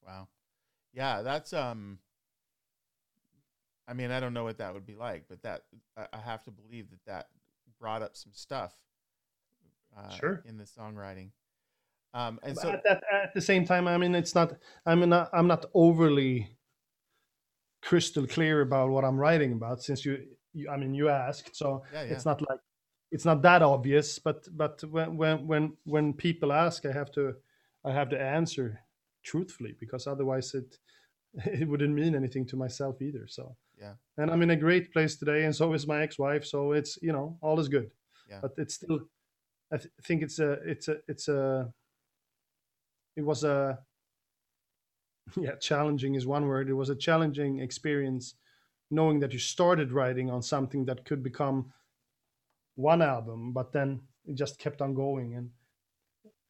Wow, yeah, that's um. I mean, I don't know what that would be like, but that I have to believe that that brought up some stuff. Uh, sure. In the songwriting. Um, and but so at, that, at, the same time, I mean, it's not. I'm not. I'm not overly crystal clear about what I'm writing about since you, you I mean you asked so yeah, yeah. it's not like it's not that obvious but but when when when when people ask I have to I have to answer truthfully because otherwise it it wouldn't mean anything to myself either so yeah and I'm in a great place today and so is my ex-wife so it's you know all is good yeah. but it's still I th- think it's a it's a it's a it was a yeah, challenging is one word. It was a challenging experience knowing that you started writing on something that could become one album, but then it just kept on going and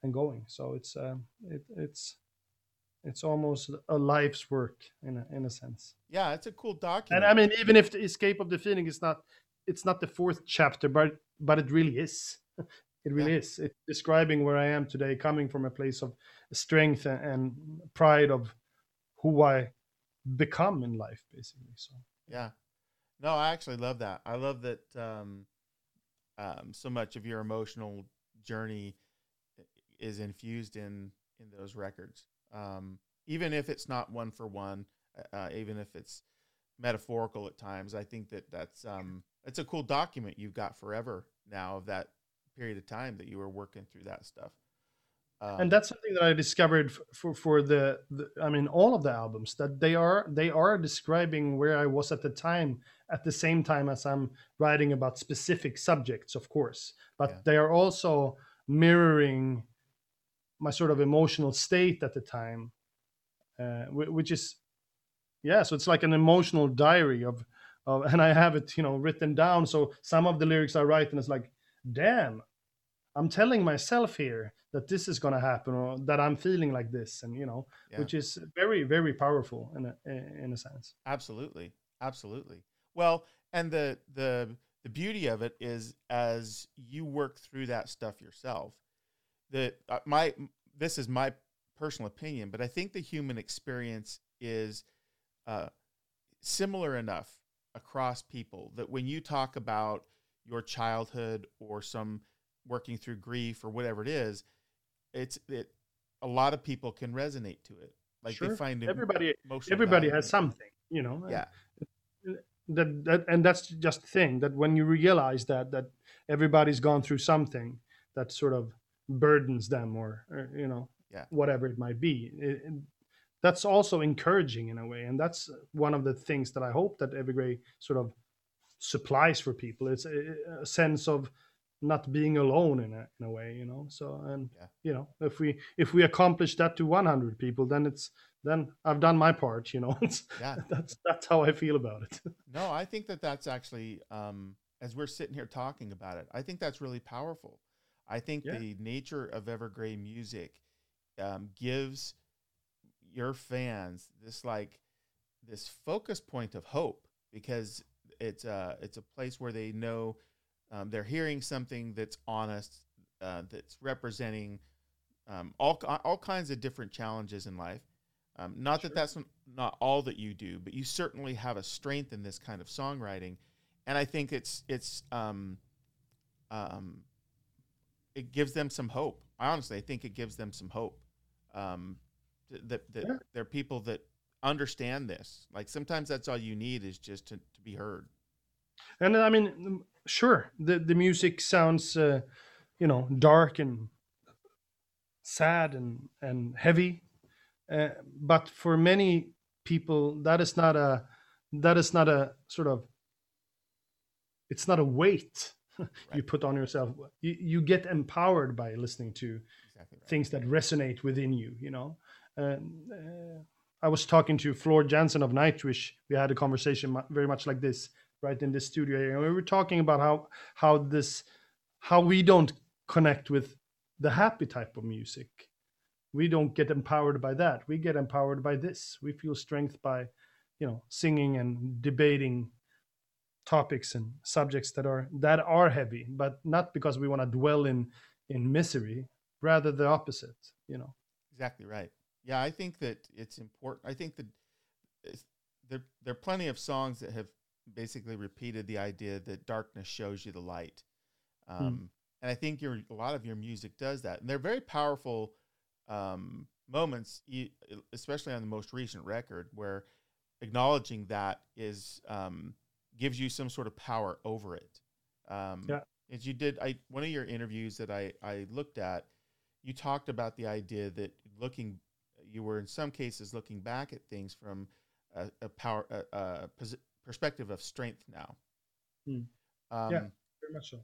and going. So it's uh, it, it's it's almost a life's work in a, in a sense. Yeah, it's a cool document. And I mean, even if the Escape of the Phoenix is not it's not the fourth chapter, but but it really is. It really yeah. is. It's describing where I am today, coming from a place of strength and, and pride of who I become in life, basically. So yeah, no, I actually love that. I love that um, um, so much of your emotional journey is infused in in those records. Um, even if it's not one for one, uh, uh even if it's metaphorical at times, I think that that's um, it's a cool document you've got forever now of that period of time that you were working through that stuff. Um, and that's something that I discovered for for the, the, I mean all of the albums that they are they are describing where I was at the time at the same time as I'm writing about specific subjects of course but yeah. they are also mirroring my sort of emotional state at the time uh, which is yeah so it's like an emotional diary of, of and I have it you know written down so some of the lyrics I write and it's like damn I'm telling myself here that this is going to happen or that I'm feeling like this, and you know, yeah. which is very, very powerful in a in a sense. Absolutely, absolutely. Well, and the the the beauty of it is as you work through that stuff yourself, that uh, my this is my personal opinion, but I think the human experience is uh, similar enough across people that when you talk about your childhood or some working through grief or whatever it is, it's it. A lot of people can resonate to it. Like sure. they find everybody everybody has something, you know. Yeah. That, that and that's just the thing that when you realize that that everybody's gone through something that sort of burdens them or, or you know yeah. whatever it might be. It, it, that's also encouraging in a way and that's one of the things that i hope that evergrey sort of supplies for people. It's a, a sense of not being alone in a, in a way you know so and yeah. you know if we if we accomplish that to 100 people then it's then i've done my part you know. Yeah. that's that's how i feel about it. No i think that that's actually um as we're sitting here talking about it i think that's really powerful i think yeah. the nature of evergrey music um, gives your fans this like this focus point of hope because it's a it's a place where they know um, they're hearing something that's honest, uh, that's representing um, all all kinds of different challenges in life. Um, not sure. that that's not all that you do, but you certainly have a strength in this kind of songwriting, and I think it's it's um, um, it gives them some hope. I honestly, I think it gives them some hope. Um, that that yeah. they're people that understand this. Like sometimes that's all you need is just to, to be heard. And I mean, sure, the the music sounds, uh, you know, dark and sad and and heavy, uh, but for many people, that is not a that is not a sort of it's not a weight right. you put on yourself. You, you get empowered by listening to exactly right. things that resonate within you. You know. Uh, I was talking to Floor Jansen of Nightwish. We had a conversation very much like this, right in this studio here, and we were talking about how how this how we don't connect with the happy type of music. We don't get empowered by that. We get empowered by this. We feel strength by, you know, singing and debating topics and subjects that are that are heavy, but not because we want to dwell in in misery, rather the opposite, you know. Exactly right. Yeah, I think that it's important. I think that there there are plenty of songs that have basically repeated the idea that darkness shows you the light, hmm. um, and I think your a lot of your music does that, and they're very powerful um, moments, especially on the most recent record, where acknowledging that is um, gives you some sort of power over it. Um, yeah. As you did, I one of your interviews that I I looked at, you talked about the idea that looking you were in some cases looking back at things from a, a power a, a perspective of strength now. Hmm. Um, yeah, very much so.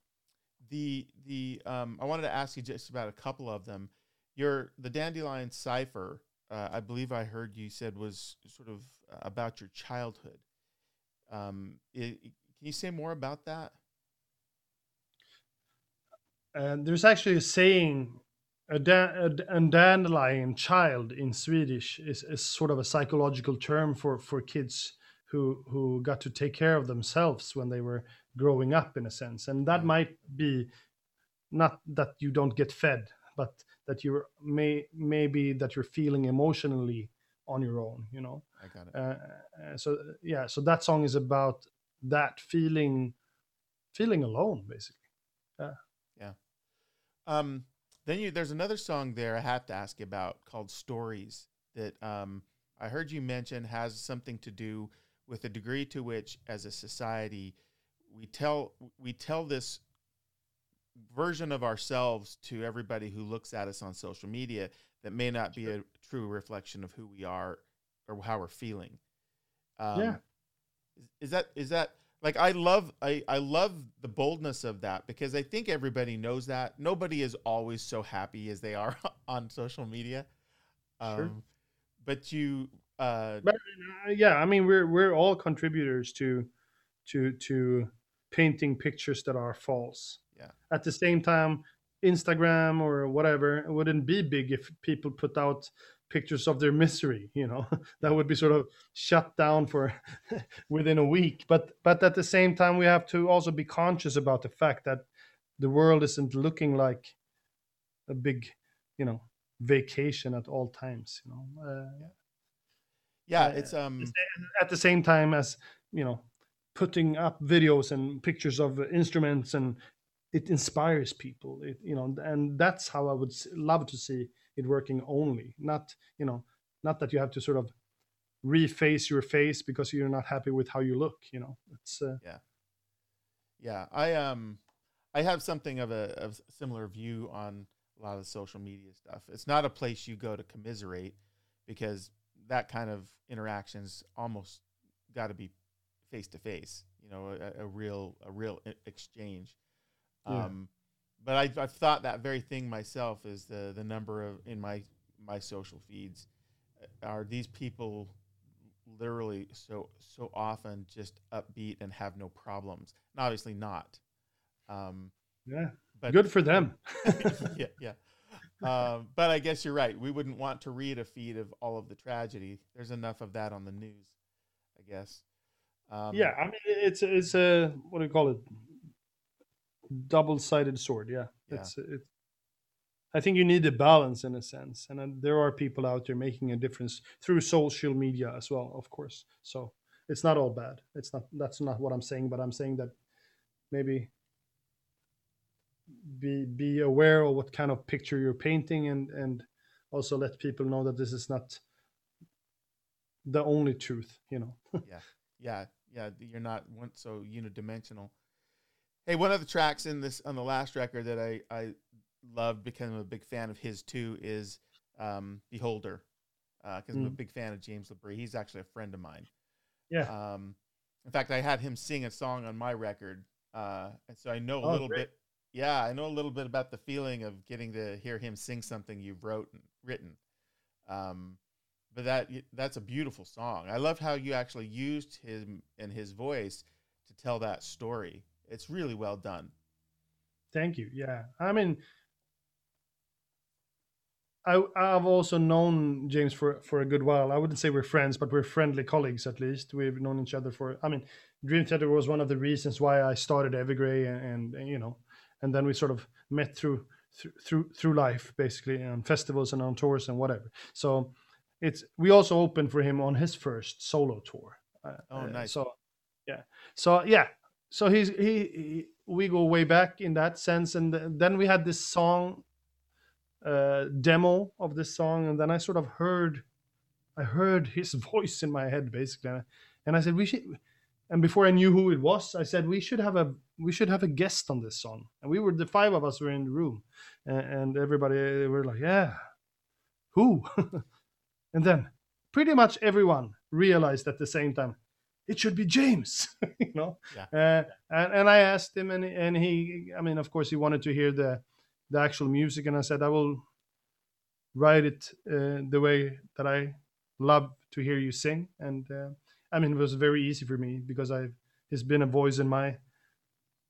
The the um, I wanted to ask you just about a couple of them. Your the dandelion cipher, uh, I believe I heard you said was sort of uh, about your childhood. Um, it, can you say more about that? And there's actually a saying a, da- a, dandelion child in Swedish is, is sort of a psychological term for, for kids who who got to take care of themselves when they were growing up in a sense and that might be not that you don't get fed but that you're may maybe that you're feeling emotionally on your own you know? I got it. Uh, uh so yeah so that song is about that feeling feeling alone basically. Yeah. Yeah. Um then you, there's another song there I have to ask you about called Stories that um, I heard you mention has something to do with the degree to which, as a society, we tell we tell this version of ourselves to everybody who looks at us on social media that may not be a true reflection of who we are or how we're feeling. Um, yeah, is that is that like I love I, I love the boldness of that because I think everybody knows that nobody is always so happy as they are on social media. Um, sure. But you, uh, but, uh, yeah, I mean we're we're all contributors to to to painting pictures that are false. Yeah. At the same time, Instagram or whatever wouldn't be big if people put out pictures of their misery you know? That would be sort of shut down for within a week. But but at the same time we have to also be conscious about the fact that the world isn't looking like a big you know vacation at all times you know? Uh, yeah. yeah. it's um at the same time as you know putting up videos and pictures of instruments and it inspires people. It, you know and that's how i would love to see it working only not you know not that you have to sort of reface your face because you're not happy with how you look you know. It's uh, yeah. Yeah i um i have something of a, of similar view on a lot of social media stuff. It's not a place you go to commiserate because that kind of interactions almost got to be face to face you know a, a, real a real exchange yeah. um but I, I've thought that very thing myself is the the number of in my my social feeds uh, are these people literally so so often just upbeat and have no problems. And obviously not. Um, yeah. but good for them. Yeah yeah. Um, but i guess you're right. We wouldn't want to read a feed of all of the tragedy. There's enough of that on the news i guess. Um, yeah, I mean it's it's a what do you call it? Double-sided sword. Yeah, Yeah. it's it. I think you need a balance in a sense, and uh, there are people out there making a difference through social media as well, of course. So it's not all bad. It's not. That's not what I'm saying, but I'm saying that maybe be be aware of what kind of picture you're painting, and and also let people know that this is not the only truth. You know. yeah, yeah. Yeah you're not one so unidimensional. Hey, one of the tracks in this on the last record that I I loved because I loved, became a big fan of his too, is um, "Beholder," because I'm a Mm. big fan of James Labrie. He's actually a friend of mine. Yeah. Um, in fact, I had him sing a song on my record, uh, and so I know a Oh, little great. bit. Yeah, I know a little bit about the feeling of getting to hear him sing something you've wrote written. Um, but that that's a beautiful song. I love how you actually used him and his voice to tell that story. It's really well done. Thank you. Yeah, I mean, I I've also known James for for a good while. I wouldn't say we're friends, but we're friendly colleagues at least. We've known each other for. I mean, Dream Theater was one of the reasons why I started Evergrey, and, and, you know, and then we sort of met through through through, through life, basically, on festivals and on tours and whatever. So it's we also opened for him on his first solo tour. Uh, Oh, uh, nice. So yeah, so yeah, so he's he, he we go way back in that sense and th- then we had this song uh demo of this song and then i sort of heard i heard his voice in my head basically and i said we should and before i knew who it was i said we should have a we should have a guest on this song. And we were the five of us were in the room and, and everybody were like yeah who? And then pretty much everyone realized at the same time it should be james you know? Uh, and, and I asked him, and and he, I mean, of course, he wanted to hear the the actual music, and I said I will write it uh, the way that I love to hear you sing, and uh, I mean, it was very easy for me because I he's been a voice in my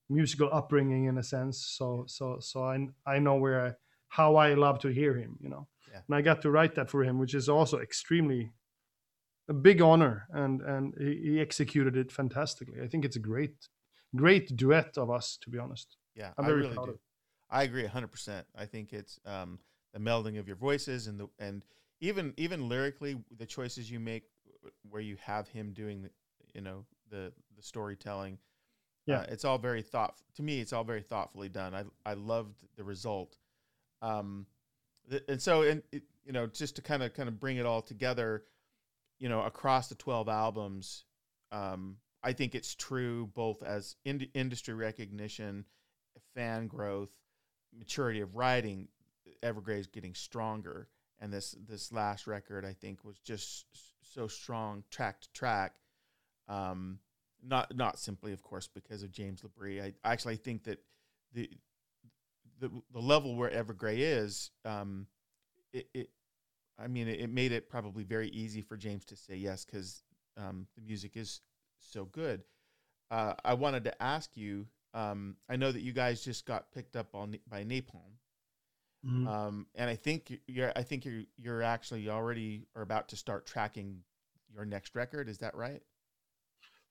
musical upbringing in a sense, so so so I I know where I, how I love to hear him, you know, Yeah. and I got to write that for him, which is also extremely a big honor and and he, executed it fantastically i think it's a great great duet of us to be honest Yeah, I'm I very really proud do. of I agree hundred percent. I think it's um, the melding of your voices and the and even even lyrically the choices you make where you have him doing the you know the the storytelling. Yeah. uh, it's all very thought to me. It's all very thoughtfully done. I I loved the result. Um, th- and so and it, you know just to kind of kind of bring it all together, you know across the twelve albums, um, I think it's true both as ind- industry recognition, fan growth, maturity of writing. Evergrey is getting stronger, and this this last record I think was just so strong, track to track. Um, not not simply, of course, because of James Labrie. I actually think that the the the level where Evergrey is, um, it I mean, it, it made it probably very easy for James to say yes because um, the music is so good. Uh, I wanted to ask you. Um, I know that you guys just got picked up on by Napalm, Mhm. um, and I think you- you're. I think you're. You're actually already are about to start tracking your next record. Is that right?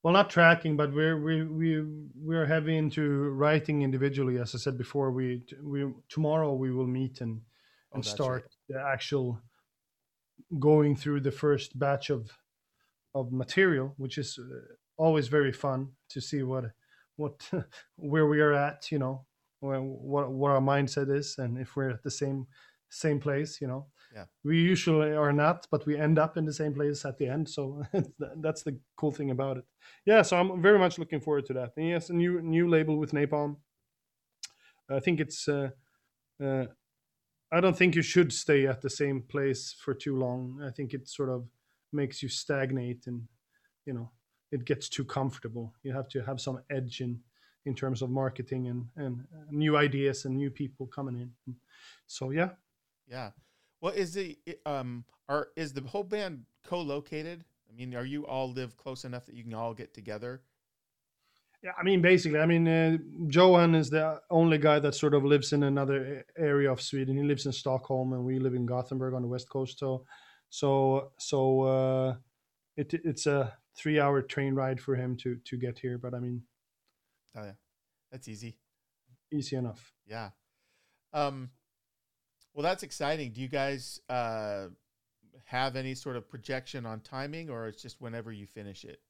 well not tracking but we're we we we're heavy into writing individually as i said before we we tomorrow we will meet and Oh, and that's start right. the actual going through the first batch of of material which is uh, always very fun to see what what where we are at you know where, what what our mindset is and if we're at the same same place you know. Yeah. we usually are not but we end up in the same place at the end so that's the cool thing about it. Yeah so i'm very much looking forward to that. And yes a new new label with napalm. I think it's uh, uh, i don't think you should stay at the same place for too long i think it sort of makes you stagnate and you know it gets too comfortable you have to have some edge in in terms of marketing and and uh, new ideas and new people coming in so yeah Yeah. Well, is the um are is the whole band co-located? I mean, are you all live close enough that you can all get together? Yeah, I mean, basically, I mean, uh, Johan is the only guy that sort of lives in another area of Sweden. He lives in Stockholm, and we live in Gothenburg on the west coast. So, so, so, uh, it it's a three hour train ride for him to to get here. But I mean, Oh yeah, that's easy. easy enough. Yeah. Um, well, that's exciting. Do you guys uh, have any sort of projection on timing, or it's just whenever you finish it?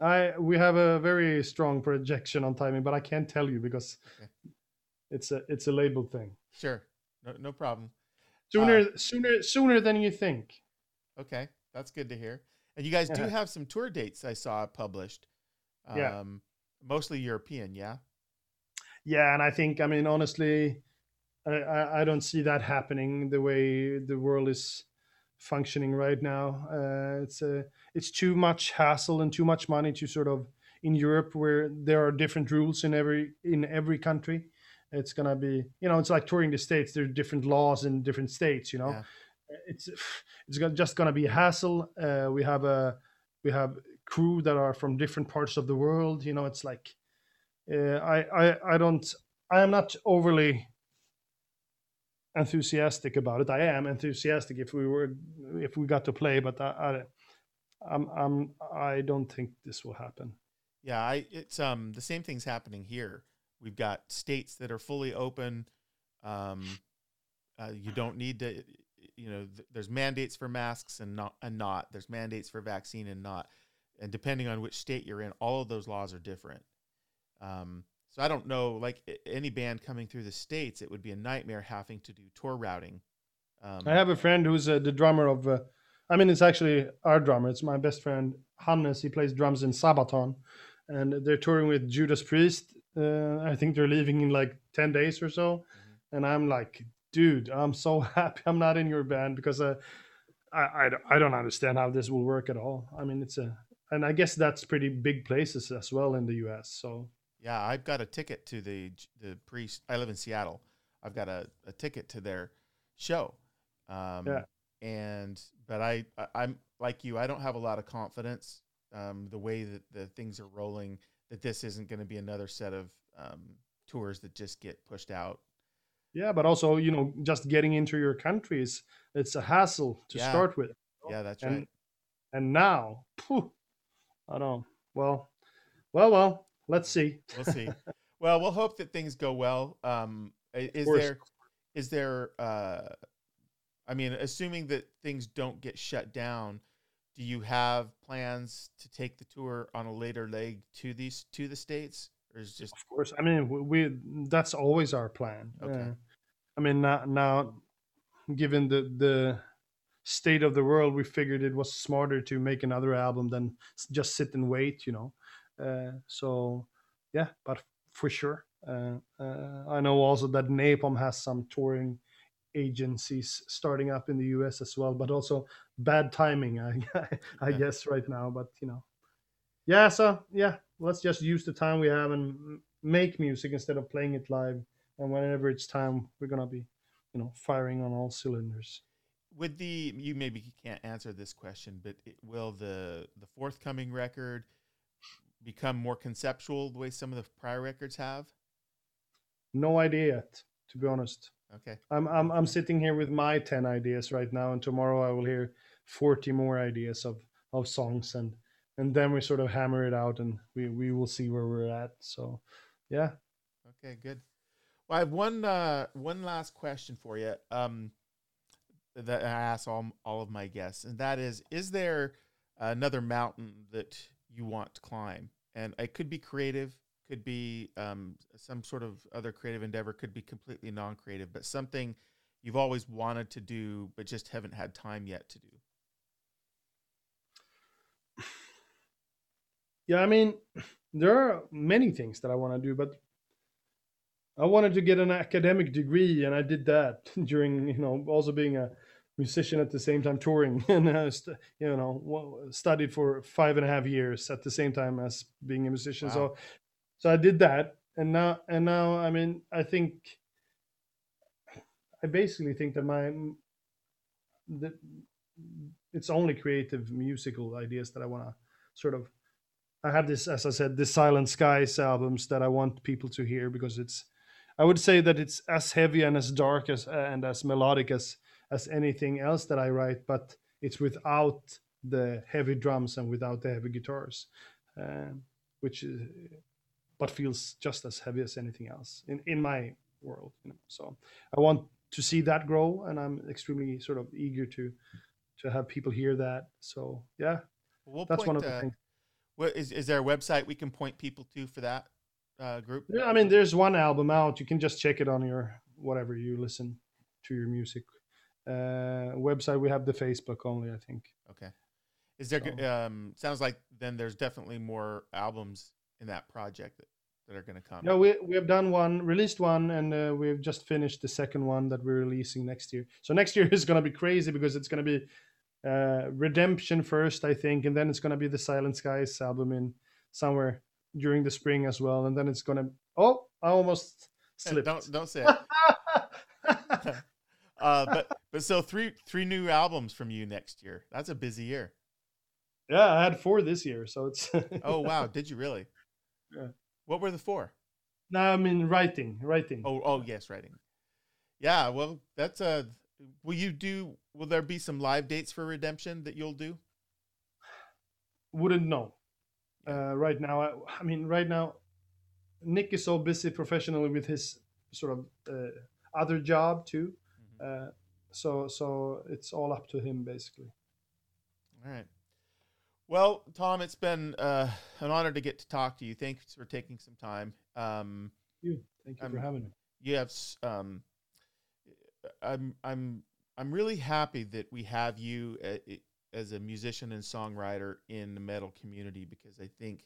I we have a very strong projection on timing, but I can't tell you because Okay. it's a it's a label thing. Sure, no, no problem. Sooner sooner sooner than you think. Okay, that's good to hear. And you guys do Yeah. have some tour dates I saw published. Um, Yeah. Mostly European, yeah. Yeah, and I think I mean honestly, I, I don't see that happening the way the world is functioning right now. Uh, it's a it's too much hassle and too much money to sort of in Europe where there are different rules in every in every country. It's gonna be you know it's like touring the states. There are different laws in different states. You know, Yeah. it's it's just gonna be a hassle. Uh, we have a we have crew that are from different parts of the world. You know, it's like uh, I, I I don't I am not overly enthusiastic about it. I am enthusiastic if we were if we got to play, but I, I I'm I'm I don't think this will happen. Yeah, I it's um the same thing's happening here. We've got states that are fully open. Um, uh, you don't need to, you know, th- there's mandates for masks and not and not. There's mandates for vaccine and not. And depending on which state you're in, all of those laws are different. Um, so I don't know, like any band coming through the states, it would be a nightmare having to do tour routing. Um, I have a friend who's uh, the drummer of. Uh, I mean, it's actually our drummer. It's my best friend Hannes. He plays drums in Sabaton, and they're touring with Judas Priest. Uh, I think they're leaving in like ten days or so, and I'm like, dude, I'm so happy I'm not in your band because uh, I, I I don't understand how this will work at all. I mean, it's a and I guess that's pretty big places as well in the U.S. So Yeah, I've got a ticket to the the priest. I live in Seattle. I've got a, a ticket to their show. Um, Yeah. And but I, I I'm like you. I don't have a lot of confidence. Um, the way that the things are rolling, that this isn't going to be another set of um, tours that just get pushed out. yeah, but also you know just getting into your countries, it's a hassle to Yeah. start with. Yeah, that's and right. and now, phew, I don't. Well, well, well. Let's see. We'll see. well, we'll hope that things go well. Um, is there is there uh I mean, assuming that things don't get shut down, do you have plans to take the tour on a later leg to these to the states or is just Of course. I mean, we, we that's always our plan. Okay. Uh, I mean, now, now, given the the state of the world, we figured it was smarter to make another album than just sit and wait. You know. Uh, so, yeah, but for sure. Uh, uh, I know also that Napalm has some touring agencies starting up in the US as well, but also bad timing, I, I Yeah. guess, right now. But you know, yeah. So yeah, let's just use the time we have and make music instead of playing it live. And whenever it's time, we're gonna be, you know, firing on all cylinders. with the you maybe can't answer this question, but it, will the the forthcoming record become more conceptual the way some of the prior records have? No idea yet, to be honest. Okay. I'm I'm I'm sitting here with my ten ideas right now, and tomorrow I will hear forty more ideas of of songs, and and then we sort of hammer it out, and we we will see where we're at. So, yeah. Okay, good. Well, I have one uh, one last question for you. Um, that I ask all all of my guests, and that is: Is there another mountain that you want to climb? And it could be creative, could be um, some sort of other creative endeavor, could be completely non-creative, but something you've always wanted to do, but just haven't had time yet to do. Yeah, I mean, there are many things that I want to do, but I wanted to get an academic degree, and I did that during, you know, also being a musician at the same time touring, and uh, st- you know, studied for five and a half years at the same time as being a musician. Wow. So, so I did that, and now, and now, I mean, I think, I basically think that my, that it's only creative musical ideas that I want to sort of I have this, as I said, this Silent Skies albums that I want people to hear because it's, I would say that it's as heavy and as dark as and as melodic as as anything else that I write, but it's without the heavy drums and without the heavy guitars, um, which is, but feels just as heavy as anything else in in my world. You know, so I want to see that grow, and I'm extremely sort of eager to to have people hear that. So yeah, We'll that's one of the uh, things. What is is there a website we can point people to for that uh, group? Yeah, I mean, there's one album out. You can just check it on your whatever you listen to your music uh, website. We have the Facebook only, I think. Okay. Is there? So- Um, sounds like then there's definitely more albums in that project that, that are going to come. No, we we have done one, released one, and uh, we've just finished the second one that we're releasing next year. So next year is going to be crazy because it's going to be uh, Redemption first, I think, and then it's going to be the Silent Skies album in somewhere during the spring as well, and then it's going to. Oh, I almost slipped. Don't don't say it. uh, but but so three three new albums from you next year. That's a busy year. yeah, I had four this year, so it's. Oh wow, did you really? Yeah. What were the four? no, I mean writing, writing. Oh oh yes, writing. Yeah, well that's a. Will you do? Will there be some live dates for Redemption that you'll do? wouldn't know uh, right now. I, I mean, right now, Nick is so busy professionally with his sort of uh, other job too. Uh, so so it's all up to him basically. All right. Well, Tom, it's been uh, an honor to get to talk to you. Thanks for taking some time. Um, You, thank you for having me. you have um i'm i'm i'm really happy that we have you as a musician and songwriter in the metal community because i think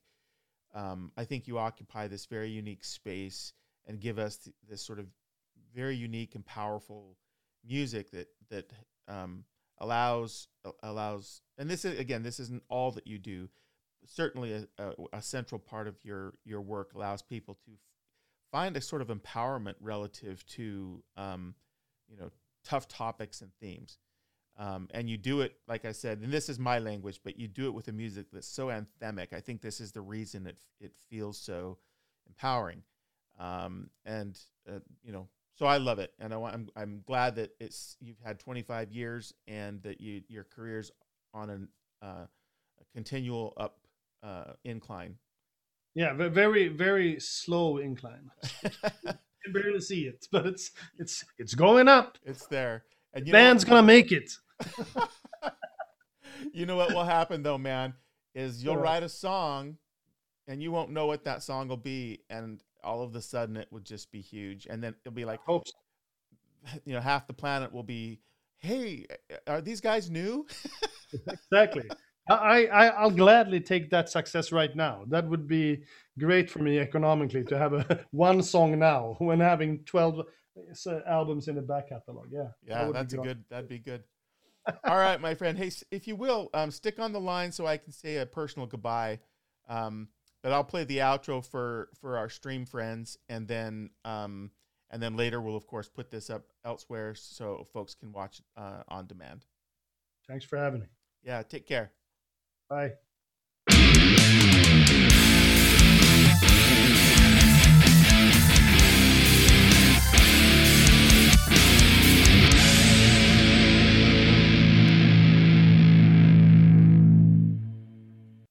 um i think you occupy this very unique space and give us th- this sort of very unique and powerful music that that um allows allows and this is again this isn't all that you do. Certainly a, a, a central part of your your work allows people to find a sort of empowerment relative to um, you know tough topics and themes. Um, and you do it like i said and this is my language but you do it with a music that's so anthemic. I think this is the reason it, it feels so empowering. Um, and uh, you know so i love it and I, want- I'm, I'm glad that it's you've had 25 years and that you your career's on an, uh, a continual up uh, incline Yeah, very very slow incline. Can barely see it, but it's it's it's going up. it's there and you The band's gonna make it. you know what will happen though, man, is you'll write a song and you won't know what that song will be and all of a sudden it would just be huge. And then it'll be like Hope you know half the planet will be hey are these guys new? Exactly. I, I I'll gladly take that success right now. That would be great for me economically to have a one song now when having twelve uh, albums in the back catalog. Yeah, yeah be that's a good that'd be good. All right my friend. Hey if you will um, stick on the line so i can say a personal goodbye. Um, but i'll play the outro for for our stream friends and then um, and then later we'll of course put this up elsewhere so folks can watch uh, on demand Thanks for having me. yeah take care Bye.